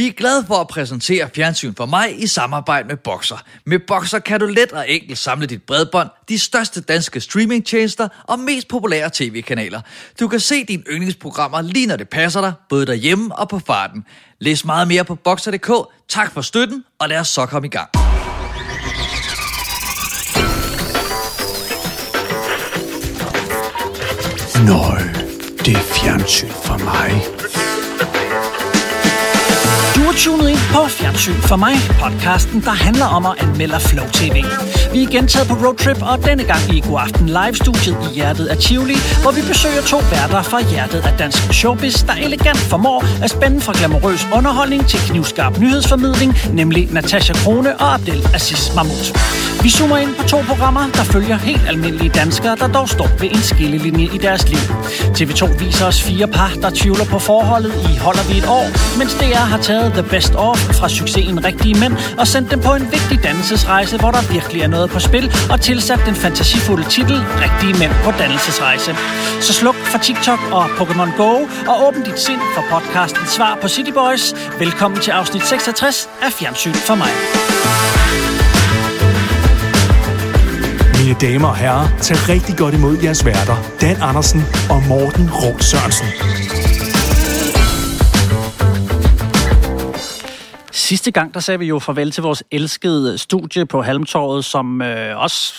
Vi er glade for at præsentere Fjernsyn for mig i samarbejde med Boxer. Med Boxer kan du let og enkelt samle dit bredbånd, de største danske streamingtjenester og mest populære tv-kanaler. Du kan se dine yndlingsprogrammer lige når det passer dig, både derhjemme og på farten. Læs meget mere på Boxer.dk. Tak for støtten, og lad os så komme i gang. Nøj, det er fjernsyn for mig. Tunet ind på Fjernsyn for mig, podcasten, der handler om at anmelde Flow TV. Vi er igen taget på roadtrip, og denne gang i God Aften Live-studiet i hjertet af Tivoli, hvor vi besøger to værter fra hjertet af dansk showbiz, der elegant formår at spænde fra glamourøs underholdning til knivskarp nyhedsformidling, nemlig Natasha Krone og Abdel Aziz Mahmoud. Vi zoomer ind på to programmer, der følger helt almindelige danskere, der dog står ved en skillelinje i deres liv. TV2 viser os fire par, der tvivler på forholdet i Holder vi et år, mens DR har taget The Best Of fra succesen Rigtige Mænd og sendt dem på en vigtig dannelsesrejse, hvor der virkelig er noget på spil, og tilsat den fantasifulde titel Rigtige Mænd på dannelsesrejse. Så sluk for TikTok og Pokémon Go og åbn dit sind for podcasten Svar på City Boys. Velkommen til afsnit 66 af Fjernsyn for mig. Mine damer og herrer, tag rigtig godt imod jeres værter, Dan Andersen og Morten Råd Sørensen. Sidste gang, der sagde vi jo farvel til vores elskede studie på Halmtorvet, som øh, også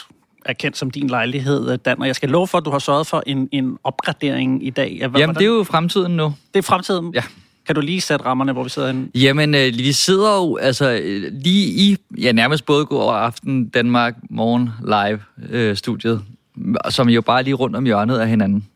er kendt som din lejlighed, Dan. Og jeg skal love for, at du har sørget for en, en opgradering i dag. Hvad, Jamen, det er jo fremtiden nu. det er fremtiden. Ja. Kan du lige sætte rammerne, hvor vi sidder inde? Jamen, øh, vi sidder jo altså øh, lige i, ja nærmest både god aften, Danmark, morgen, live øh, studiet, som jo bare lige rundt om hjørnet af hinanden.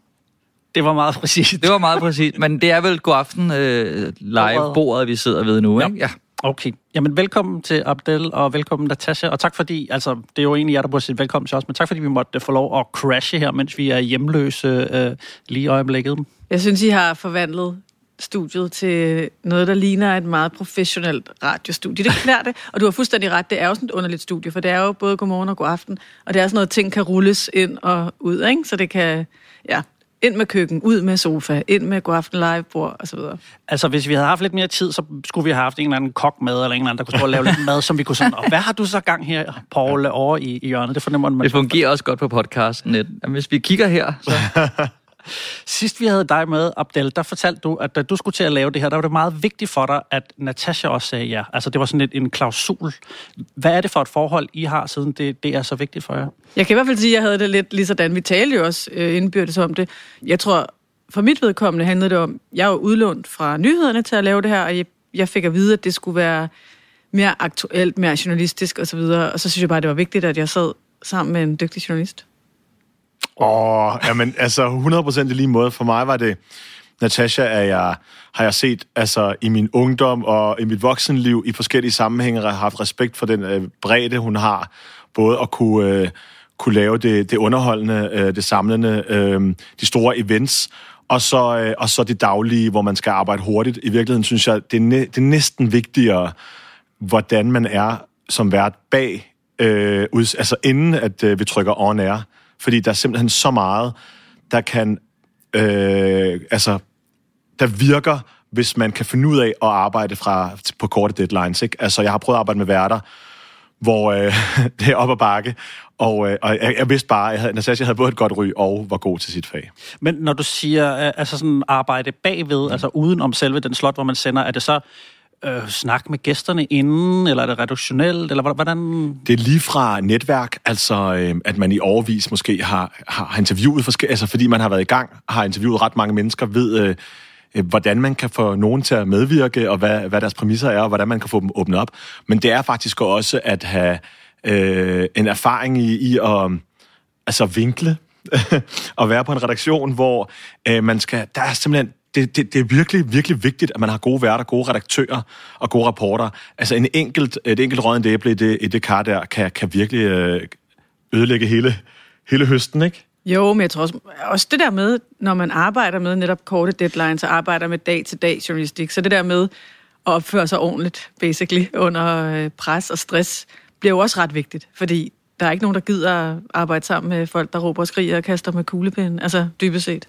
Det var meget præcist. Det var meget præcist, men det er vel god aften øh, live bordet, vi sidder ved nu, Ja. ikke? Ja. Okay. Jamen, velkommen til Abdel, og velkommen Natasha. Og tak fordi, altså, det er jo egentlig jer, der burde sige velkommen til os, men tak fordi vi måtte få lov at crashe her, mens vi er hjemløse øh, lige i øjeblikket. Jeg synes, I har forvandlet studiet til noget, der ligner et meget professionelt radiostudie. Det klæder det, og du har fuldstændig ret, det er jo sådan et underligt studie, for det er jo både godmorgen og god aften, og det er sådan noget, ting kan rulles ind og ud, ikke? Så det kan, ja, ind med køkken, ud med sofa, ind med god aften live bord og så videre. Altså, hvis vi havde haft lidt mere tid, så skulle vi have haft en eller anden kok med, eller en eller anden, der kunne stå og lave lidt mad, som vi kunne sådan, og hvad har du så gang her, Paul, over i, i hjørnet? Det fornemmer man. Det fungerer også godt på podcasten lidt. Jamen, hvis vi kigger her, så... Sidst vi havde dig med, Abdel, der fortalte du, at da du skulle til at lave det her, der var det meget vigtigt for dig, at Natasha også sagde ja. Altså, det var sådan et, en klausul. Hvad er det for et forhold, I har, siden det, det er så vigtigt for jer? Jeg kan i hvert fald sige, at jeg havde det lidt lige sådan. Vi talte jo også øh, indbyrdes om det. Jeg tror, for mit vedkommende handlede det om, jeg var udlånt fra nyhederne til at lave det her, og jeg, jeg fik at vide, at det skulle være mere aktuelt, mere journalistisk osv. Og så synes jeg bare, det var vigtigt, at jeg sad sammen med en dygtig journalist. Åh, jamen, altså 100% i lige måde. For mig var det, Natasha er jeg, har jeg set altså, i min ungdom og i mit voksenliv i forskellige sammenhænge, har haft respekt for den øh, bredde, hun har. Både at kunne, øh, kunne lave det, det underholdende, øh, det samlende, øh, de store events, og så, øh, og så det daglige, hvor man skal arbejde hurtigt. I virkeligheden synes jeg, det er, næ- det er næsten vigtigere, hvordan man er som vært bag, øh, ud, altså inden at øh, vi trykker on air. Fordi der er simpelthen så meget, der kan, øh, altså, der virker, hvis man kan finde ud af at arbejde fra, på korte deadlines. Ikke? Altså, jeg har prøvet at arbejde med værter, hvor øh, det er op ad bakke, og, øh, og jeg, jeg vidste bare, at jeg havde, havde både et godt ry og var god til sit fag. Men når du siger, øh, altså sådan arbejde bagved, mm. altså uden om selve den slot, hvor man sender, er det så øh, snak med gæsterne inden, eller er det reduktionelt, eller hvordan... Det er lige fra netværk, altså øh, at man i overvis måske har, har, interviewet, forske- altså fordi man har været i gang, har interviewet ret mange mennesker, ved øh, øh, hvordan man kan få nogen til at medvirke, og hvad, hvad deres præmisser er, og hvordan man kan få dem åbnet op. Men det er faktisk også at have øh, en erfaring i, i at øhm, altså vinkle, og være på en redaktion, hvor øh, man skal, der er simpelthen det, det, det er virkelig, virkelig vigtigt, at man har gode værter, gode redaktører og gode rapporter. Altså en enkelt, et enkelt rådent æble i det, i det kar der, kan, kan virkelig øh, ødelægge hele, hele høsten, ikke? Jo, men jeg tror også, også det der med, når man arbejder med netop korte deadlines og arbejder med dag-til-dag journalistik, så det der med at opføre sig ordentligt, basically, under øh, pres og stress, bliver jo også ret vigtigt, fordi der er ikke nogen, der gider arbejde sammen med folk, der råber og skriger og kaster med kuglepinden, altså dybest set.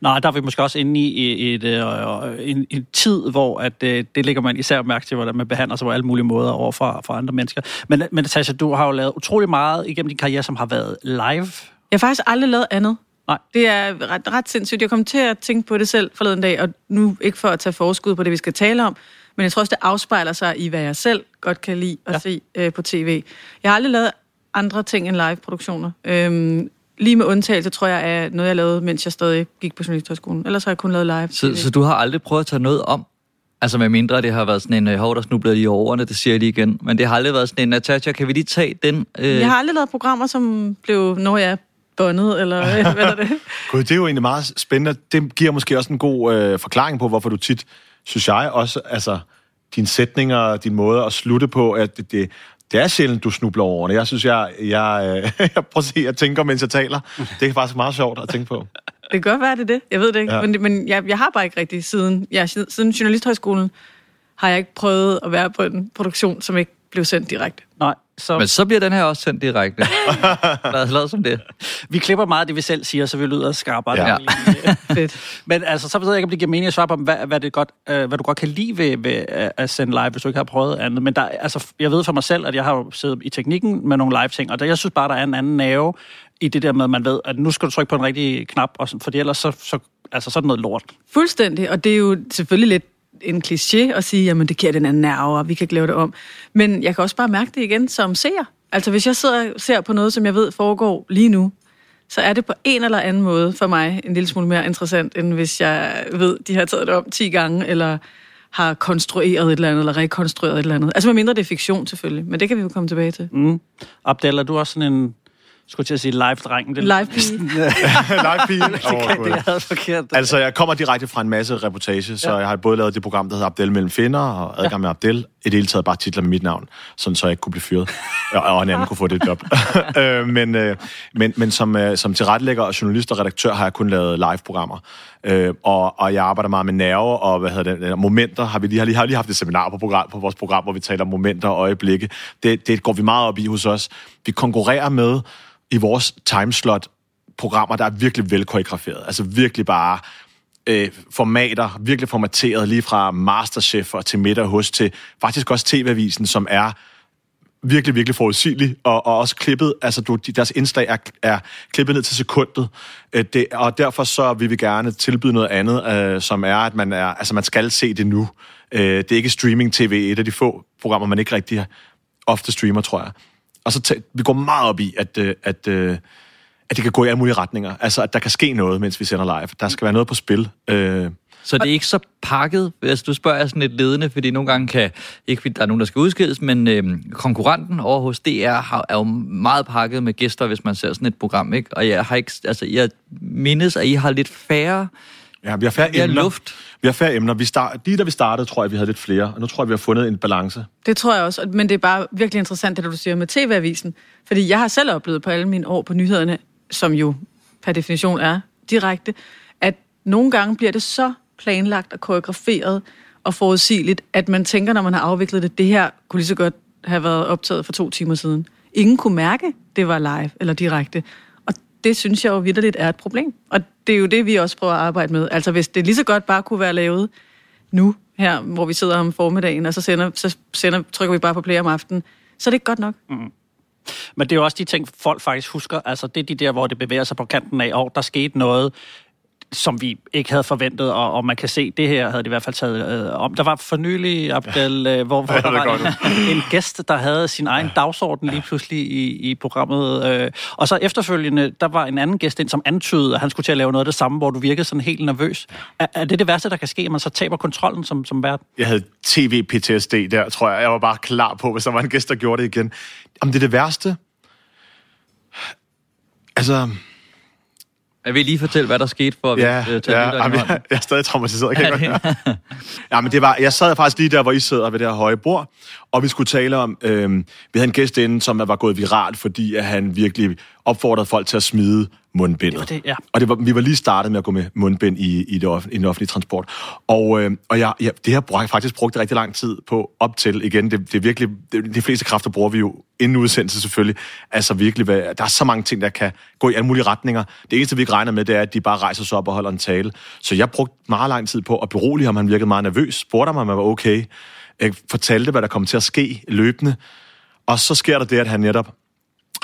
Nej, der er vi måske også inde i et, et, øh, en, en tid, hvor at, øh, det ligger man især mærke til, hvordan man behandler sig på alle mulige måder over for, for andre mennesker. Men, men Natasha, du har jo lavet utrolig meget igennem din karriere, som har været live. Jeg har faktisk aldrig lavet andet. Nej. Det er ret, ret sindssygt. Jeg kom til at tænke på det selv forleden dag, og nu ikke for at tage forskud på det, vi skal tale om, men jeg tror også, det afspejler sig i, hvad jeg selv godt kan lide at ja. se øh, på tv. Jeg har aldrig lavet andre ting end live-produktioner. Øhm, lige med undtagelse, tror jeg, er noget, jeg lavede, mens jeg stadig gik på Journalisthøjskolen. Ellers har jeg kun lavet live. Så, så du har aldrig prøvet at tage noget om? Altså med mindre det har været sådan en, øh, hov, der snublede lige over årene, det siger jeg lige igen. Men det har aldrig været sådan en, Natasha, kan vi lige tage den? Øh, Jeg har aldrig lavet programmer, som blev, når jeg er bundet, eller øh, hvad er det? Gud, det er jo egentlig meget spændende. Det giver måske også en god øh, forklaring på, hvorfor du tit, synes jeg også, altså dine sætninger, din måde at slutte på, at det, det, det er sjældent, du snubler over. Jeg synes, jeg, jeg, øh, jeg prøver at se, jeg tænker, mens jeg taler. Det er faktisk meget sjovt at tænke på. Det kan godt være, det er det. Jeg ved det ikke. Ja. Men, men jeg, jeg har bare ikke rigtig siden, siden siden Journalisthøjskolen har jeg ikke prøvet at være på en produktion, som ikke blev sendt direkte. Nej, så Men så bliver den her også sendt direkte. Lad os lade som det. vi klipper meget af det, vi selv siger, så vi lyder skarpere. Ja. Ja. Fedt. Men altså, så ved jeg ikke, om det giver mening at svare på, hvad, hvad, det godt, øh, hvad du godt kan lide ved, ved at sende live, hvis du ikke har prøvet andet. Men der, altså, jeg ved for mig selv, at jeg har jo siddet i teknikken med nogle live-ting, og der, jeg synes bare, der er en anden nerve i det der med, at man ved, at nu skal du trykke på en rigtig knap, og sådan, fordi ellers så, så, altså, så er det noget lort. Fuldstændig, og det er jo selvfølgelig lidt en kliché at sige, jamen det giver den anden nerve, og vi kan lave det om. Men jeg kan også bare mærke det igen som seer. Altså hvis jeg sidder og ser på noget, som jeg ved foregår lige nu, så er det på en eller anden måde for mig en lille smule mere interessant, end hvis jeg ved, de har taget det om 10 gange, eller har konstrueret et eller andet, eller rekonstrueret et eller andet. Altså medmindre det er fiktion selvfølgelig, men det kan vi jo komme tilbage til. Mm. Abdel, er du også sådan en, skulle jeg til at sige, live-dreng? Det, Live pige. Live pige. Oh, det er forkert. Altså, jeg kommer direkte fra en masse reportage, så Ja. jeg har både lavet det program, der hedder Abdel mellem finder, og adgang med Abdel. I det hele taget bare titler med mit navn, sådan så jeg ikke kunne blive fyret, og, og en anden kunne få det job. Øh, men, øh, men, men som, øh, som tilrettelægger og journalist og redaktør har jeg kun lavet live-programmer. Øh, og, og jeg arbejder meget med nerver og hvad hedder det, momenter. Har vi lige, har lige, har lige haft et seminar på, program, på vores program, hvor vi taler om momenter og øjeblikke. Det, det går vi meget op i hos os. Vi konkurrerer med i vores timeslot programmer, der er virkelig velkoreograferet. Altså virkelig bare øh, formater, virkelig formateret, lige fra Masterchef og til middag hos til faktisk også TV-avisen, som er virkelig, virkelig forudsigelig, og, og også klippet, altså du, deres indslag er, er klippet ned til sekundet, øh, det, og derfor så vil vi gerne tilbyde noget andet, øh, som er, at man, er, altså man skal se det nu. Øh, det er ikke streaming-tv, et af de få programmer, man ikke rigtig ofte streamer, tror jeg. Og så tæ- vi går meget op i, at, øh, at, øh, at det kan gå i alle mulige retninger. Altså, at der kan ske noget, mens vi sender live. Der skal være noget på spil. Øh, Så det er ikke så pakket, altså du spørger jeg sådan lidt ledende, fordi nogle gange kan, ikke fordi der er nogen, der skal udskilles, men øh, konkurrenten over hos DR har, er jo meget pakket med gæster, hvis man ser sådan et program, ikke? Og jeg har ikke, altså jeg mindes, at I har lidt færre, ja, vi har færre emner. luft. Vi har færre emner. Vi start, lige da vi startede, tror jeg, vi havde lidt flere. Og nu tror jeg, vi har fundet en balance. Det tror jeg også, men det er bare virkelig interessant, det du siger med TV-avisen. Fordi jeg har selv oplevet på alle mine år på nyhederne, som jo per definition er direkte, at nogle gange bliver det så planlagt og koreograferet og forudsigeligt, at man tænker, når man har afviklet det, det her kunne lige så godt have været optaget for to timer siden. Ingen kunne mærke, det var live eller direkte. Det synes jeg jo vidderligt er et problem. Og det er jo det, vi også prøver at arbejde med. Altså hvis det lige så godt bare kunne være lavet nu, her, hvor vi sidder om formiddagen, og så, sender, så sender, trykker vi bare på play om aftenen, så er det ikke godt nok. Mm. Men det er jo også de ting, folk faktisk husker. Altså, det er de der, hvor det bevæger sig på kanten af, og der skete noget, som vi ikke havde forventet, og, og man kan se, det her havde de i hvert fald taget øh, om. Der var for nylig, Abdel, øh, hvor, hvor Ja, der er var en, en gæst, der havde sin egen dagsorden lige pludselig i, i programmet. Øh, og så efterfølgende, der var en anden gæst ind, som antydede, at han skulle til at lave noget af det samme, hvor du virkede sådan helt nervøs. Er, er det det værste, der kan ske, at man så taber kontrollen som, som vært? Jeg havde tv-PTSD der, tror jeg. Jeg var bare klar på, hvis der var en gæst, der gjorde det igen. Om det er det værste? Altså, Jeg vil lige fortælle, hvad der skete for at ja, øh, tage ja jamen, jeg, jeg er stadig traumatiseret. Kan jeg godt. ja, men det var, jeg sad faktisk lige der, hvor I sidder ved det her høje bord, og vi skulle tale om, øh, vi havde en gæst inde, som var gået viralt, fordi at han virkelig opfordrede folk til at smide mundbindet. Det var det, ja. Og det var, vi var lige startet med at gå med mundbind i, i, det off, i den offentlige transport. Og, øh, og jeg, jeg, det har jeg faktisk brugt rigtig lang tid på op til. Igen, det, det er virkelig, det, de fleste kræfter bruger vi jo inden udsendelse selvfølgelig. Altså virkelig, hvad, der er så mange ting, der kan gå i alle mulige retninger. Det eneste, vi ikke regner med, det er, at de bare rejser sig op og holder en tale. Så jeg brugte meget lang tid på at berolige ham. Han virkede meget nervøs. Spurgte ham, om han var okay. Jeg fortalte, hvad der kom til at ske løbende. Og så sker der det, at han netop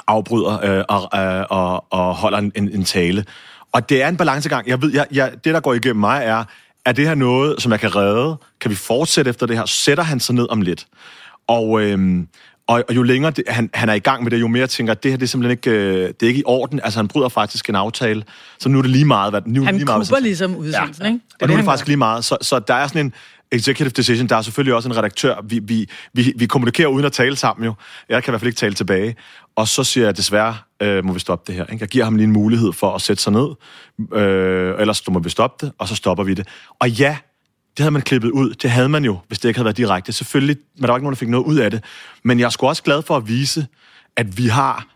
afbryder øh, og, øh, og, og holder en, en, tale. Og det er en balancegang. Jeg ved, jeg, jeg, det, der går igennem mig, er, er det her noget, som jeg kan redde? Kan vi fortsætte efter det her? Sætter han sig ned om lidt? Og, øhm, og, og jo længere det, han, han er i gang med det, jo mere tænker at det her det er simpelthen ikke, øh, det er ikke i orden. Altså, han bryder faktisk en aftale. Så nu er det lige meget. Hvad, nu, Han lige meget, kuber ligesom udsendelsen, Ja. ikke? Og nu er det faktisk gør. lige meget. Så, så der er sådan en executive decision. Der er selvfølgelig også en redaktør. Vi, vi, vi, vi kommunikerer uden at tale sammen jo. Jeg kan i hvert fald ikke tale tilbage. Og så siger jeg, desværre øh, må vi stoppe det her. Ikke? Jeg giver ham lige en mulighed for at sætte sig ned. Øh, ellers må vi stoppe det, og så stopper vi det. Og ja, det havde man klippet ud. Det havde man jo, hvis det ikke havde været direkte. Selvfølgelig, men der var ikke nogen, der fik noget ud af det. Men jeg er sgu også glad for at vise, at vi har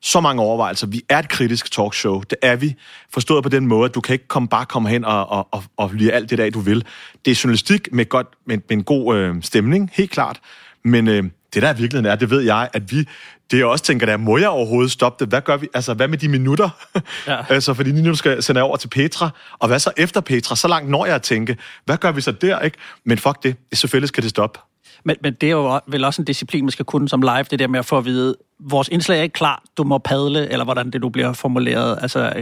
så mange overvejelser. Vi er et kritisk talkshow. Det er vi. Forstået på den måde, at du kan ikke komme, bare komme hen og, og, og, og lide alt det der, du vil. Det er journalistik med, godt, med, med en god øh, stemning, helt klart. Men øh, det der i virkeligheden er, det ved jeg, at vi... Det jeg også tænker, der må jeg overhovedet stoppe det? Hvad gør vi? Altså, hvad med de minutter? Ja. altså, fordi lige nu skal jeg sende over til Petra. Og hvad så efter Petra? Så langt når jeg at tænke. Hvad gør vi så der, ikke? Men fuck det. Selvfølgelig skal det stoppe. Men, men det er jo vel også en disciplin, man skal kunne som live, det der med at få at vide, vores indslag er ikke klar, du må padle, eller hvordan det nu bliver formuleret. Altså,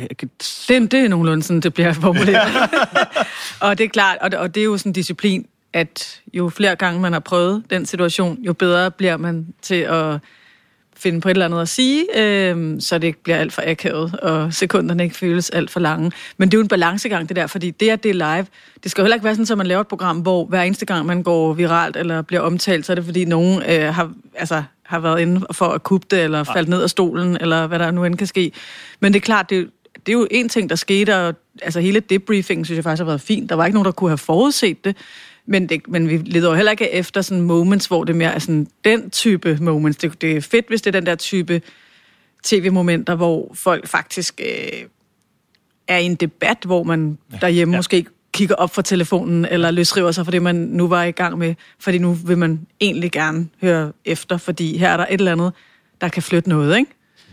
Det, det er nogenlunde sådan, det bliver formuleret. og det er klart, og det, og det er jo sådan en disciplin, at jo flere gange man har prøvet den situation, jo bedre bliver man til at finde på et eller andet at sige, øh, så det ikke bliver alt for akavet, og sekunderne ikke føles alt for lange. Men det er jo en balancegang, det der, fordi det, at det er live, det skal jo heller ikke være sådan, at man laver et program, hvor hver eneste gang, man går viralt eller bliver omtalt, så er det fordi nogen øh, har, altså, har været inde for at kubbe det, eller faldt ned af stolen, eller hvad der nu end kan ske. Men det er klart, det, er jo- det er jo en ting, der skete, og altså hele debriefingen synes jeg faktisk har været fint. Der var ikke nogen, der kunne have forudset det. Men, det, men vi leder jo heller ikke efter sådan moments, hvor det mere er sådan den type moments. Det, det er fedt, hvis det er den der type tv-momenter, hvor folk faktisk øh, er i en debat, hvor man derhjemme ja. måske kigger op fra telefonen, eller løsriver sig for det, man nu var i gang med, fordi nu vil man egentlig gerne høre efter, fordi her er der et eller andet, der kan flytte noget, ikke?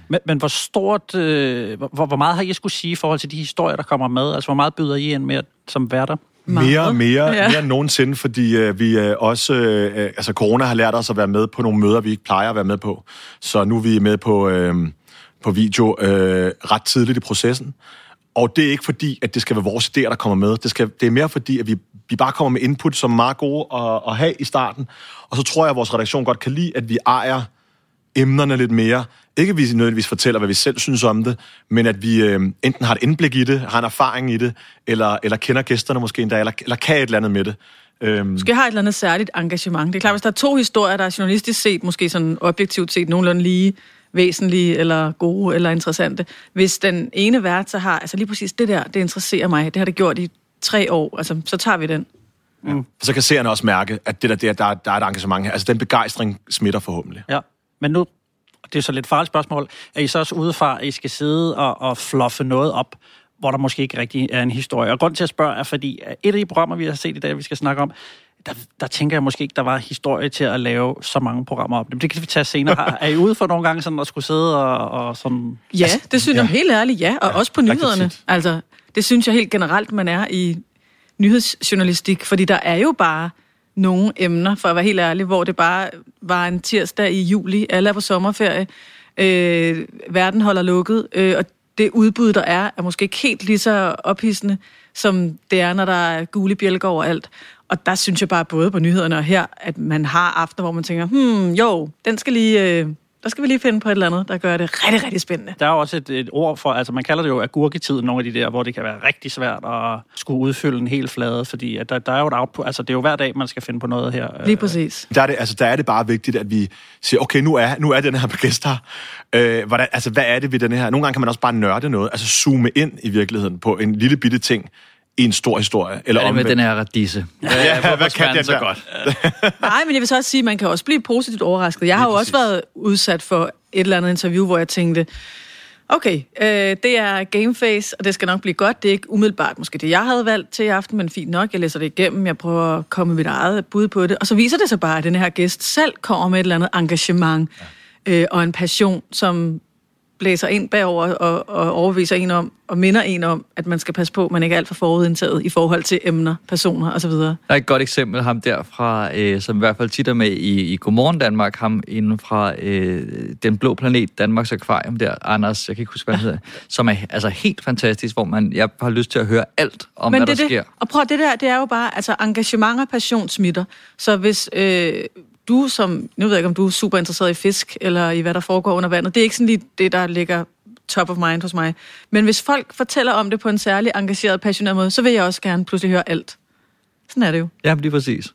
men, men hvor stort, øh, hvor, hvor meget har I skulle sige i forhold til de historier, der kommer med? Altså, hvor meget byder I ind med som værter? Meget. Mere, mere, Ja. mere end nogensinde, fordi øh, vi øh, også, øh, altså corona har lært os at være med på nogle møder, vi ikke plejer at være med på. Så nu er vi med på, øh, på video øh, ret tidligt i processen. Og det er ikke fordi, at det skal være vores idéer, der kommer med. Det, skal, det er mere fordi, at vi, vi bare kommer med input, som er meget gode at, at have i starten. Og så tror jeg, at vores redaktion godt kan lide, at vi ejer emnerne lidt mere. Ikke at vi nødvendigvis fortæller, hvad vi selv synes om det, men at vi øh, enten har et indblik i det, har en erfaring i det, eller, eller kender gæsterne måske endda, eller, eller kan et eller andet med det. Øhm, Måske har et eller andet særligt engagement. Det er klart, hvis der er to historier, der er journalistisk set, måske sådan objektivt set, nogenlunde lige væsentlige, eller gode, eller interessante. Hvis den ene vært så har, altså lige præcis det der, det interesserer mig, det har det gjort i tre år, altså så tager vi den. så kan seerne også mærke, at det der, der, der, der er et engagement her. Altså den begejstring smitter forhåbentlig. Ja, men nu, det er så lidt farligt spørgsmål, er I så også ude fra, at I skal sidde og, og fluffe noget op, hvor der måske ikke rigtig er en historie. Og grund til at spørge er, fordi at et af de programmer, vi har set i dag, vi skal snakke om, der, der tænker jeg måske ikke, der var historie til at lave så mange programmer op. Men det kan vi tage senere. Er I ude for nogle gange sådan at skulle sidde og, og sådan... Ja, det synes jeg ja. helt ærligt, ja. Og ja, også på nyhederne. Altså, det synes jeg helt generelt, man er i nyhedsjournalistik, fordi der er jo bare nogle emner, for at være helt ærlig, hvor det bare var en tirsdag i juli, alle er på sommerferie, øh, verden holder lukket, øh, og det udbud, der er, er måske ikke helt lige så ophidsende, som det er, når der er gule bjælker overalt. Og der synes jeg bare både på nyhederne og her, at man har aftener, hvor man tænker, hmm, jo, den skal lige, øh, der skal vi lige finde på et eller andet, der gør det rigtig, rigtig spændende. Der er også et, et ord for, altså man kalder det jo agurketid, nogle af de der, hvor det kan være rigtig svært at skulle udfylde en hel flade, fordi at der, der er jo et output, altså det er jo hver dag, man skal finde på noget her. Lige præcis. Der er, det, altså, der er det bare vigtigt, at vi siger, okay, nu er, nu er den her gæst her. Øh, hvordan, altså, hvad er det ved den her? Nogle gange kan man også bare nørde noget, altså zoome ind i virkeligheden på en lille bitte ting i en stor historie. Eller Hvad er det med den her radisse? Ja, Hvorfor hvad kan den den så der? godt? Nej, men jeg vil så også sige, at man kan også blive positivt overrasket. Jeg har jo også været udsat for et eller andet interview, hvor jeg tænkte, Okay, øh, det er Gameface, og det skal nok blive godt. Det er ikke umiddelbart måske det, jeg havde valgt til i aften, men fint nok. Jeg læser det igennem, jeg prøver at komme med mit eget bud på det. Og så viser det sig bare, at den her gæst selv kommer med et eller andet engagement ja. øh, og en passion, som blæser ind bagover og, og overviser en om, og minder en om, at man skal passe på, at man ikke er alt for forudindtaget i forhold til emner, personer osv. Der er et godt eksempel, ham der fra, øh, som i hvert fald tit er med i, i Godmorgen Danmark, ham inden fra øh, Den Blå Planet, Danmarks Akvarium der, Anders, jeg kan ikke huske, hvad han hedder, som er altså helt fantastisk, hvor man, jeg har lyst til at høre alt om, Men hvad det, der det, sker. Og prøv, det der, det er jo bare, altså engagement og passion smitter. Så hvis øh, du som, nu ved jeg ikke, om du er super interesseret i fisk, eller i hvad der foregår under vandet, det er ikke sådan lige det, der ligger top of mind hos mig. Men hvis folk fortæller om det på en særlig engageret, passioneret måde, så vil jeg også gerne pludselig høre alt. Sådan er det jo. Ja, lige præcis.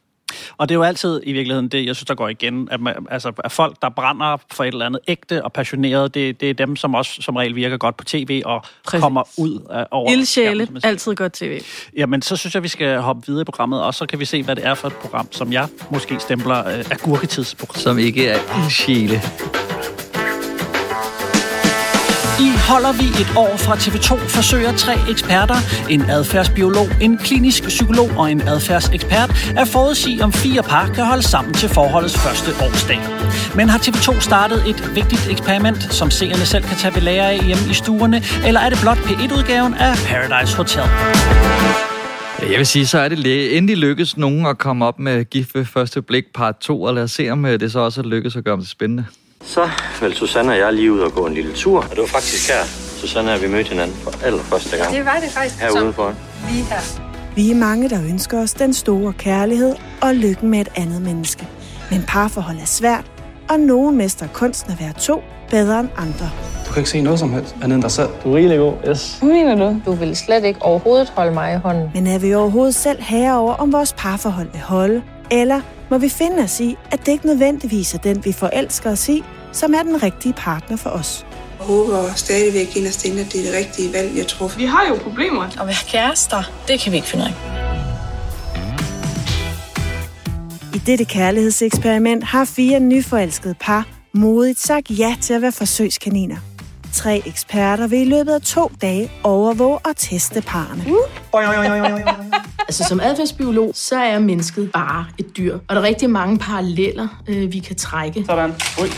Og det er jo altid i virkeligheden det, jeg synes, der går igen. At, man, altså, at folk, der brænder for et eller andet ægte og passioneret, det, det er dem, som også som regel virker godt på tv og Præcis. kommer ud af, over... Ildsjæle, skærmen, altid godt tv. Jamen, så synes jeg, vi skal hoppe videre i programmet, og så kan vi se, hvad det er for et program, som jeg måske stempler øh, agurketidsprogram. Som ikke er ildsjæle holder vi et år fra TV2 forsøger tre eksperter, en adfærdsbiolog, en klinisk psykolog og en adfærdsekspert, at forudsige om fire par kan holde sammen til forholdets første årsdag. Men har TV2 startet et vigtigt eksperiment, som seerne selv kan tage ved lære af hjemme i stuerne, eller er det blot P1-udgaven af Paradise Hotel? Jeg vil sige, så er det endelig lykkes nogen at komme op med gift ved første blik part 2, og lad os se, om øh, det så også er lykkes at gøre det spændende. Så vil Susanne og jeg lige ud og gå en lille tur. Og det var faktisk her, Susanne og vi mødte hinanden for allerførste gang. Det var det faktisk. Her Så udenfor. Lige her. Vi er mange, der ønsker os den store kærlighed og lykken med et andet menneske. Men parforhold er svært, og nogen mestrer kunsten at være to bedre end andre. Du kan ikke se noget som helst andet end dig selv. Du er rigtig god, yes. Hvad mener du? Du vil slet ikke overhovedet holde mig i hånden. Men er vi overhovedet selv herre over, om vores parforhold vil holde? Eller må vi finde os i, at det ikke nødvendigvis er den, vi forelsker os i, som er den rigtige partner for os? Jeg håber stadigvæk inderst inde, at det er det rigtige valg, jeg tror. Vi har jo problemer. At være kærester, det kan vi ikke finde ud af. I dette kærlighedseksperiment har fire nyforelskede par modigt sagt ja til at være forsøgskaniner. Tre eksperter vil i løbet af to dage overvåge og teste parerne. Altså som adfærdsbiolog, så er mennesket bare et dyr. Og der er rigtig mange paralleller, øh, vi kan trække. Sådan. Ui.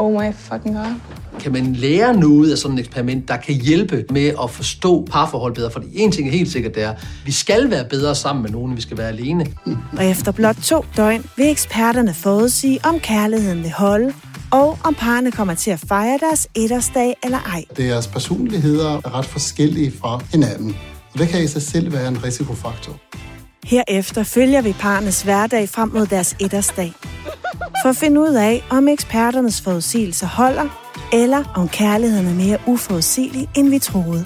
Oh my fucking god. Kan man lære noget af sådan et eksperiment, der kan hjælpe med at forstå parforhold bedre? Fordi en ting er helt sikkert, det er, at vi skal være bedre sammen med nogen, end vi skal være alene. Og efter blot to døgn vil eksperterne forudsige, om kærligheden vil holde, og om parerne kommer til at fejre deres etårsdag eller ej. Deres personligheder er ret forskellige fra hinanden, og det kan i sig selv være en risikofaktor. Herefter følger vi parnes hverdag frem mod deres etårsdag. For at finde ud af, om eksperternes forudsigelser holder, eller om kærligheden er mere uforudsigelig, end vi troede.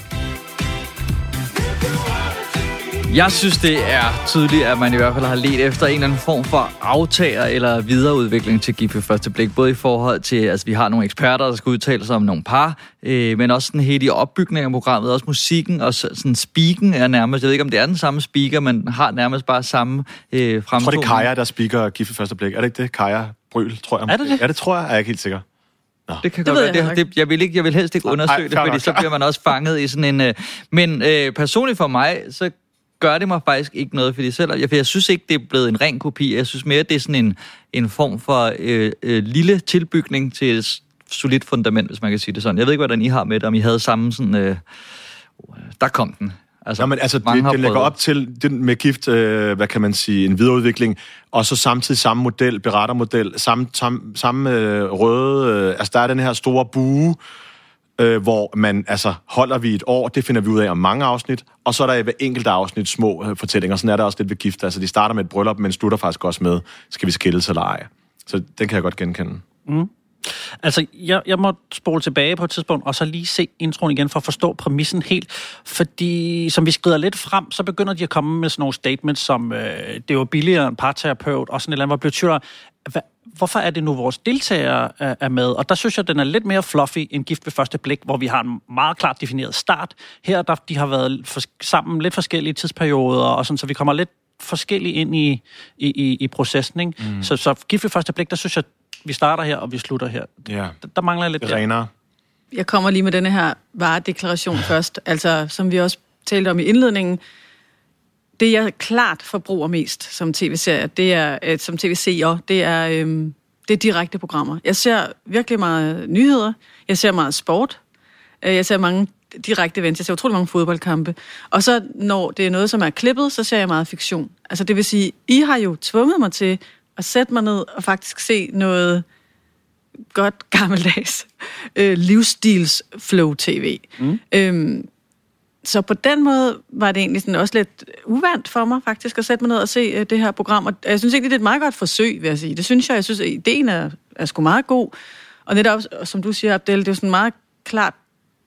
Jeg synes, det er tydeligt, at man i hvert fald har let efter en eller anden form for aftager eller videreudvikling til ved første blik. Både i forhold til, at altså, vi har nogle eksperter, der skal udtale sig om nogle par, øh, men også sådan hele i opbygningen af programmet, også musikken og så- sådan speaken er nærmest, jeg ved ikke, om det er den samme speaker, men har nærmest bare samme øh, Jeg tror, fremtoning. det er Kaja, der speaker gift ved første blik. Er det ikke det? Kaja Bryl, tror jeg. Er det det? Ja, det tror jeg. Er jeg ikke helt sikker. Det kan Det godt ved være. jeg Det, det, jeg, vil ikke, jeg vil helst ikke undersøge ej, det, fordi nok. så bliver man også fanget i sådan en... Øh, men øh, personligt for mig, så gør det mig faktisk ikke noget, fordi selv, jeg, for jeg synes ikke, det er blevet en ren kopi. Jeg synes mere, det er sådan en, en form for øh, øh, lille tilbygning til et solidt fundament, hvis man kan sige det sådan. Jeg ved ikke, hvordan I har med det, om I havde samme sådan... Øh, der kom den. Altså, Nå, men altså, det, det lægger op til den med gift, øh, hvad kan man sige, en videreudvikling, og så samtidig samme model, berettermodel, samme, samme, samme øh, røde, øh, altså der er den her store bue, øh, hvor man, altså, holder vi et år, det finder vi ud af om mange afsnit, og så er der i hver enkelt afsnit små øh, fortællinger, sådan er der også lidt ved gift, altså de starter med et bryllup, men slutter faktisk også med, skal vi skilles eller ej. Så den kan jeg godt genkende. Mm. Altså, jeg, jeg må spole tilbage på et tidspunkt, og så lige se introen igen, for at forstå præmissen helt. Fordi, som vi skrider lidt frem, så begynder de at komme med sådan nogle statements, som øh, det var billigere en parterapeut, og sådan et eller andet, hvor blev tvivl hvad, hvorfor er det nu, vores deltagere er, er med? Og der synes jeg, den er lidt mere fluffy end gift ved første blik, hvor vi har en meget klart defineret start. Her, der de har været for, sammen lidt forskellige tidsperioder, og sådan, så vi kommer lidt forskelligt ind i, i, i, i processen. Ikke? Mm. Så, så gift ved første blik, der synes jeg, vi starter her, og vi slutter her. Ja. Der, der mangler jeg lidt er renere. jeg kommer lige med denne her varedeklaration først. Altså, som vi også talte om i indledningen, det jeg klart forbruger mest som tv-serie, det er, øh, som tv-seer, det er, øh, det er direkte programmer. Jeg ser virkelig meget nyheder, jeg ser meget sport, øh, jeg ser mange direkte events, jeg ser utrolig mange fodboldkampe. Og så når det er noget, som er klippet, så ser jeg meget fiktion. Altså det vil sige, I har jo tvunget mig til at sætte mig ned og faktisk se noget godt gammeldags øh, livsstils flow tv. Mm. Øhm, så på den måde var det egentlig sådan også lidt uvandt for mig faktisk at sætte mig ned og se øh, det her program. Og øh, jeg synes egentlig, det er et meget godt forsøg, vil jeg sige. Det synes jeg. Jeg synes, at ideen er, er sgu meget god. Og netop, som du siger, Abdel, det er jo sådan meget klart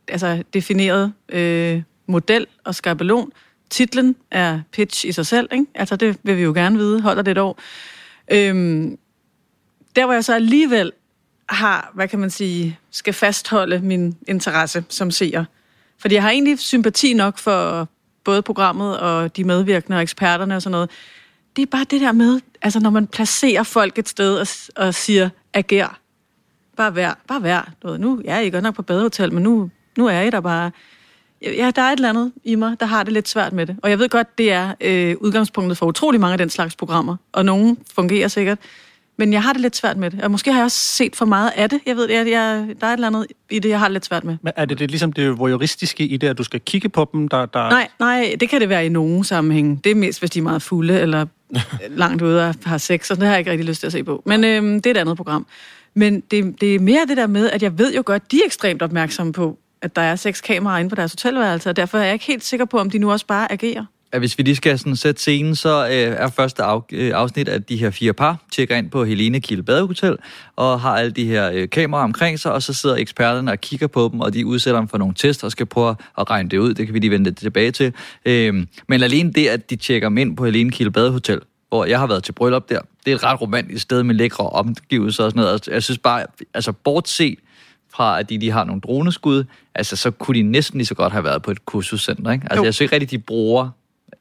altså, defineret øh, model og skabelon. Titlen er pitch i sig selv, ikke? Altså, det vil vi jo gerne vide. Holder det et år. Øhm, der, hvor jeg så alligevel har, hvad kan man sige, skal fastholde min interesse som seer. Fordi jeg har egentlig sympati nok for både programmet og de medvirkende og eksperterne og sådan noget. Det er bare det der med, altså når man placerer folk et sted og, og siger, ager. Bare vær, bare vær. Nu ja, I godt nok på badehotel, men nu, nu er I der bare. Ja, der er et eller andet i mig, der har det lidt svært med det. Og jeg ved godt, det er øh, udgangspunktet for utrolig mange af den slags programmer. Og nogle fungerer sikkert. Men jeg har det lidt svært med det. Og måske har jeg også set for meget af det. Jeg ved, jeg, jeg, der er et eller andet i det, jeg har lidt svært med. Men er det, det ligesom det voyeuristiske i det, at du skal kigge på dem? Der, der... Nej, nej, det kan det være i nogen sammenhæng. Det er mest, hvis de er meget fulde, eller langt ude og har sex, og det har jeg ikke rigtig lyst til at se på. Men øhm, det er et andet program. Men det, det er mere det der med, at jeg ved jo godt, de er ekstremt opmærksomme på, at der er seks kameraer inde på deres hotelværelse, og derfor er jeg ikke helt sikker på, om de nu også bare agerer at hvis vi lige skal sådan sætte scenen, så øh, er første af, øh, afsnit, at de her fire par tjekker ind på Helene Kilde Badehotel, og har alle de her øh, kameraer omkring sig, og så sidder eksperterne og kigger på dem, og de udsætter dem for nogle tester og skal prøve at regne det ud. Det kan vi lige vende tilbage til. Øh, men alene det, at de tjekker dem ind på Helene Kilde Badehotel, hvor jeg har været til bryllup der, det er et ret romantisk sted med lækre omgivelser og sådan noget. Jeg synes bare, altså bortset fra, at de, de har nogle droneskud, altså så kunne de næsten lige så godt have været på et kursuscenter, ikke? Altså jo. jeg synes ikke rigtigt, de bruger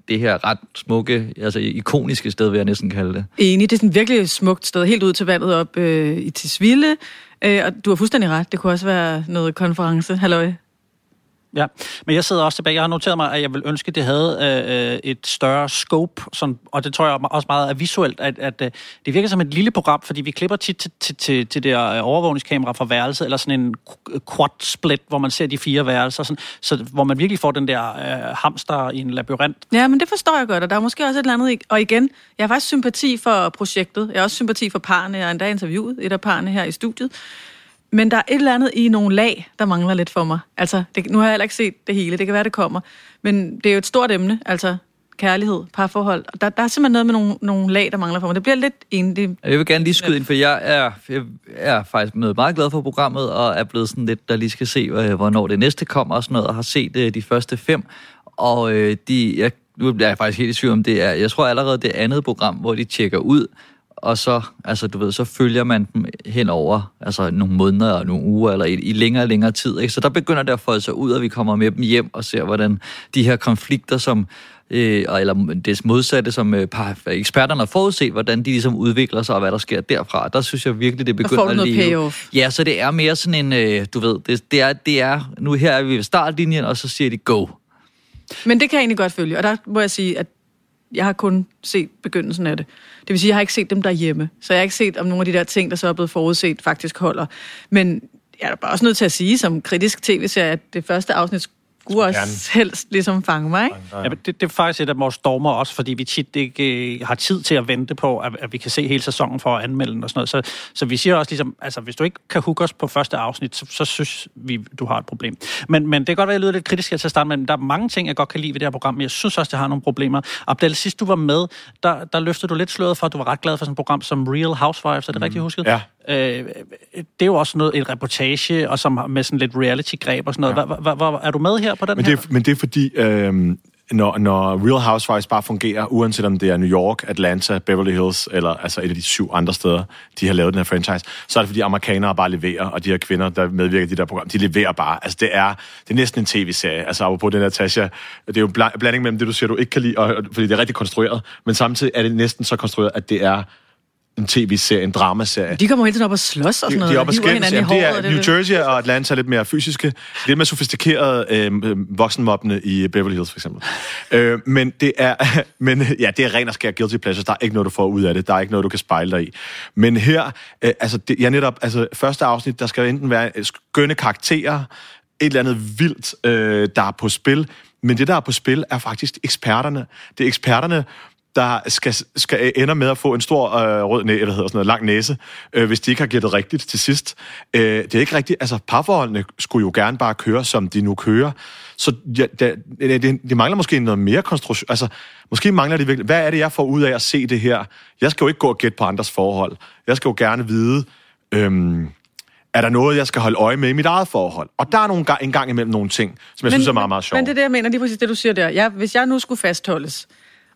det her ret smukke, altså ikoniske sted, vil jeg næsten kalde det. Enig, det er sådan virkelig smukt sted, helt ud til vandet op øh, i Tisvilde. Øh, og du har fuldstændig ret, det kunne også være noget konference. Halløj. Ja, men jeg sidder også tilbage. Jeg har noteret mig, at jeg vil ønske, at det havde øh, øh, et større scope, sådan, og det tror jeg også meget er visuelt, at, at øh, det virker som et lille program, fordi vi klipper tit til, til, til, til det der øh, overvågningskamera fra værelset, eller sådan en øh, quad-split, hvor man ser de fire værelser, sådan, så, hvor man virkelig får den der øh, hamster i en labyrint. Ja, men det forstår jeg godt, og der er måske også et eller andet. Og igen, jeg har faktisk sympati for projektet. Jeg har også sympati for parne. Jeg har endda interviewet et af parne her i studiet. Men der er et eller andet i nogle lag, der mangler lidt for mig. Altså, det, nu har jeg heller ikke set det hele, det kan være, det kommer. Men det er jo et stort emne, altså kærlighed, parforhold. Og der, der er simpelthen noget med nogle, nogle lag, der mangler for mig. Det bliver lidt enligt. Jeg vil gerne lige skyde ind, for jeg er, jeg er faktisk meget glad for programmet, og er blevet sådan lidt, der lige skal se, øh, hvornår det næste kommer og sådan noget, og har set øh, de første fem. Og øh, de, jeg, nu bliver jeg faktisk helt i tvivl om det er, jeg tror allerede det andet program, hvor de tjekker ud, og så, altså du ved, så følger man dem hen over altså, nogle måneder og nogle uger, eller i, i længere og længere tid. Ikke? Så der begynder det at folde sig ud, og vi kommer med dem hjem og ser, hvordan de her konflikter, som øh, eller det modsatte, som øh, par, eksperterne har forudset, hvordan de ligesom udvikler sig, og hvad der sker derfra. Der synes jeg virkelig, det begynder at leve. Payoff. Ja, så det er mere sådan en, øh, du ved, det, det, er, det er, nu her er vi ved startlinjen, og så siger de go. Men det kan jeg egentlig godt følge, og der må jeg sige, at jeg har kun set begyndelsen af det. Det vil sige, jeg har ikke set dem derhjemme. Så jeg har ikke set, om nogle af de der ting, der så er blevet forudset, faktisk holder. Men jeg er bare også nødt til at sige, som kritisk tv-serie, at det første afsnit skulle også helst ligesom fange mig. Ikke? Ja, det, det er faktisk et af vores stormer også, fordi vi tit ikke øh, har tid til at vente på, at, at vi kan se hele sæsonen for at anmelde den og sådan noget. Så, så vi siger også ligesom, altså hvis du ikke kan hooke os på første afsnit, så, så synes vi, du har et problem. Men, men det kan godt være, at jeg lyder lidt kritisk til at starte, men der er mange ting, jeg godt kan lide ved det her program, men jeg synes også, det har nogle problemer. Abdel, sidst du var med, der, der løftede du lidt sløret for, at du var ret glad for sådan et program som Real Housewives, er det mm. rigtigt husket? Ja. Øh, det er jo også noget, et reportage, og som med sådan lidt reality-greb og sådan noget. Ja. Hva, hva, hva, er du med her på den men her? Det er, men det er fordi, øh, når, når Real Housewives bare fungerer, uanset om det er New York, Atlanta, Beverly Hills, eller altså et af de syv andre steder, de har lavet den her franchise, så er det fordi amerikanere bare leverer, og de her kvinder, der medvirker i de der program, de leverer bare. Altså det er, det er næsten en tv-serie. Altså på den her Tasha, det er jo blanding mellem det, du siger, du ikke kan lide, og, fordi det er rigtig konstrueret, men samtidig er det næsten så konstrueret, at det er en tv-serie, en dramaserie. De kommer hele tiden op og slås og sådan noget. De er oppe og skændes. Jamen, det er New Jersey og Atlanta er lidt mere fysiske. Lidt mere sofistikerede øh, voksenmobbene i Beverly Hills, for eksempel. øh, men det er, men, ja, det er ren og skær guilty pleasures. Der er ikke noget, du får ud af det. Der er ikke noget, du kan spejle dig i. Men her, øh, altså, det, ja, netop, altså, første afsnit, der skal enten være skønne karakterer, et eller andet vildt, øh, der er på spil. Men det, der er på spil, er faktisk eksperterne. Det er eksperterne, der skal, skal ender med at få en stor øh, rød næse, eller hedder sådan noget, lang næse, øh, hvis de ikke har gættet rigtigt til sidst. Øh, det er ikke rigtigt. Altså, parforholdene skulle jo gerne bare køre, som de nu kører. Så ja, det, det, det mangler måske noget mere konstruktion. Altså, måske mangler det virkelig... Hvad er det, jeg får ud af at se det her? Jeg skal jo ikke gå og gætte på andres forhold. Jeg skal jo gerne vide... Øhm, er der noget, jeg skal holde øje med i mit eget forhold? Og der er nogle, en gang imellem nogle ting, som jeg men, synes er meget, meget sjovt. Men det er det, jeg mener, lige præcis det, du siger der. Jeg, hvis jeg nu skulle fastholdes,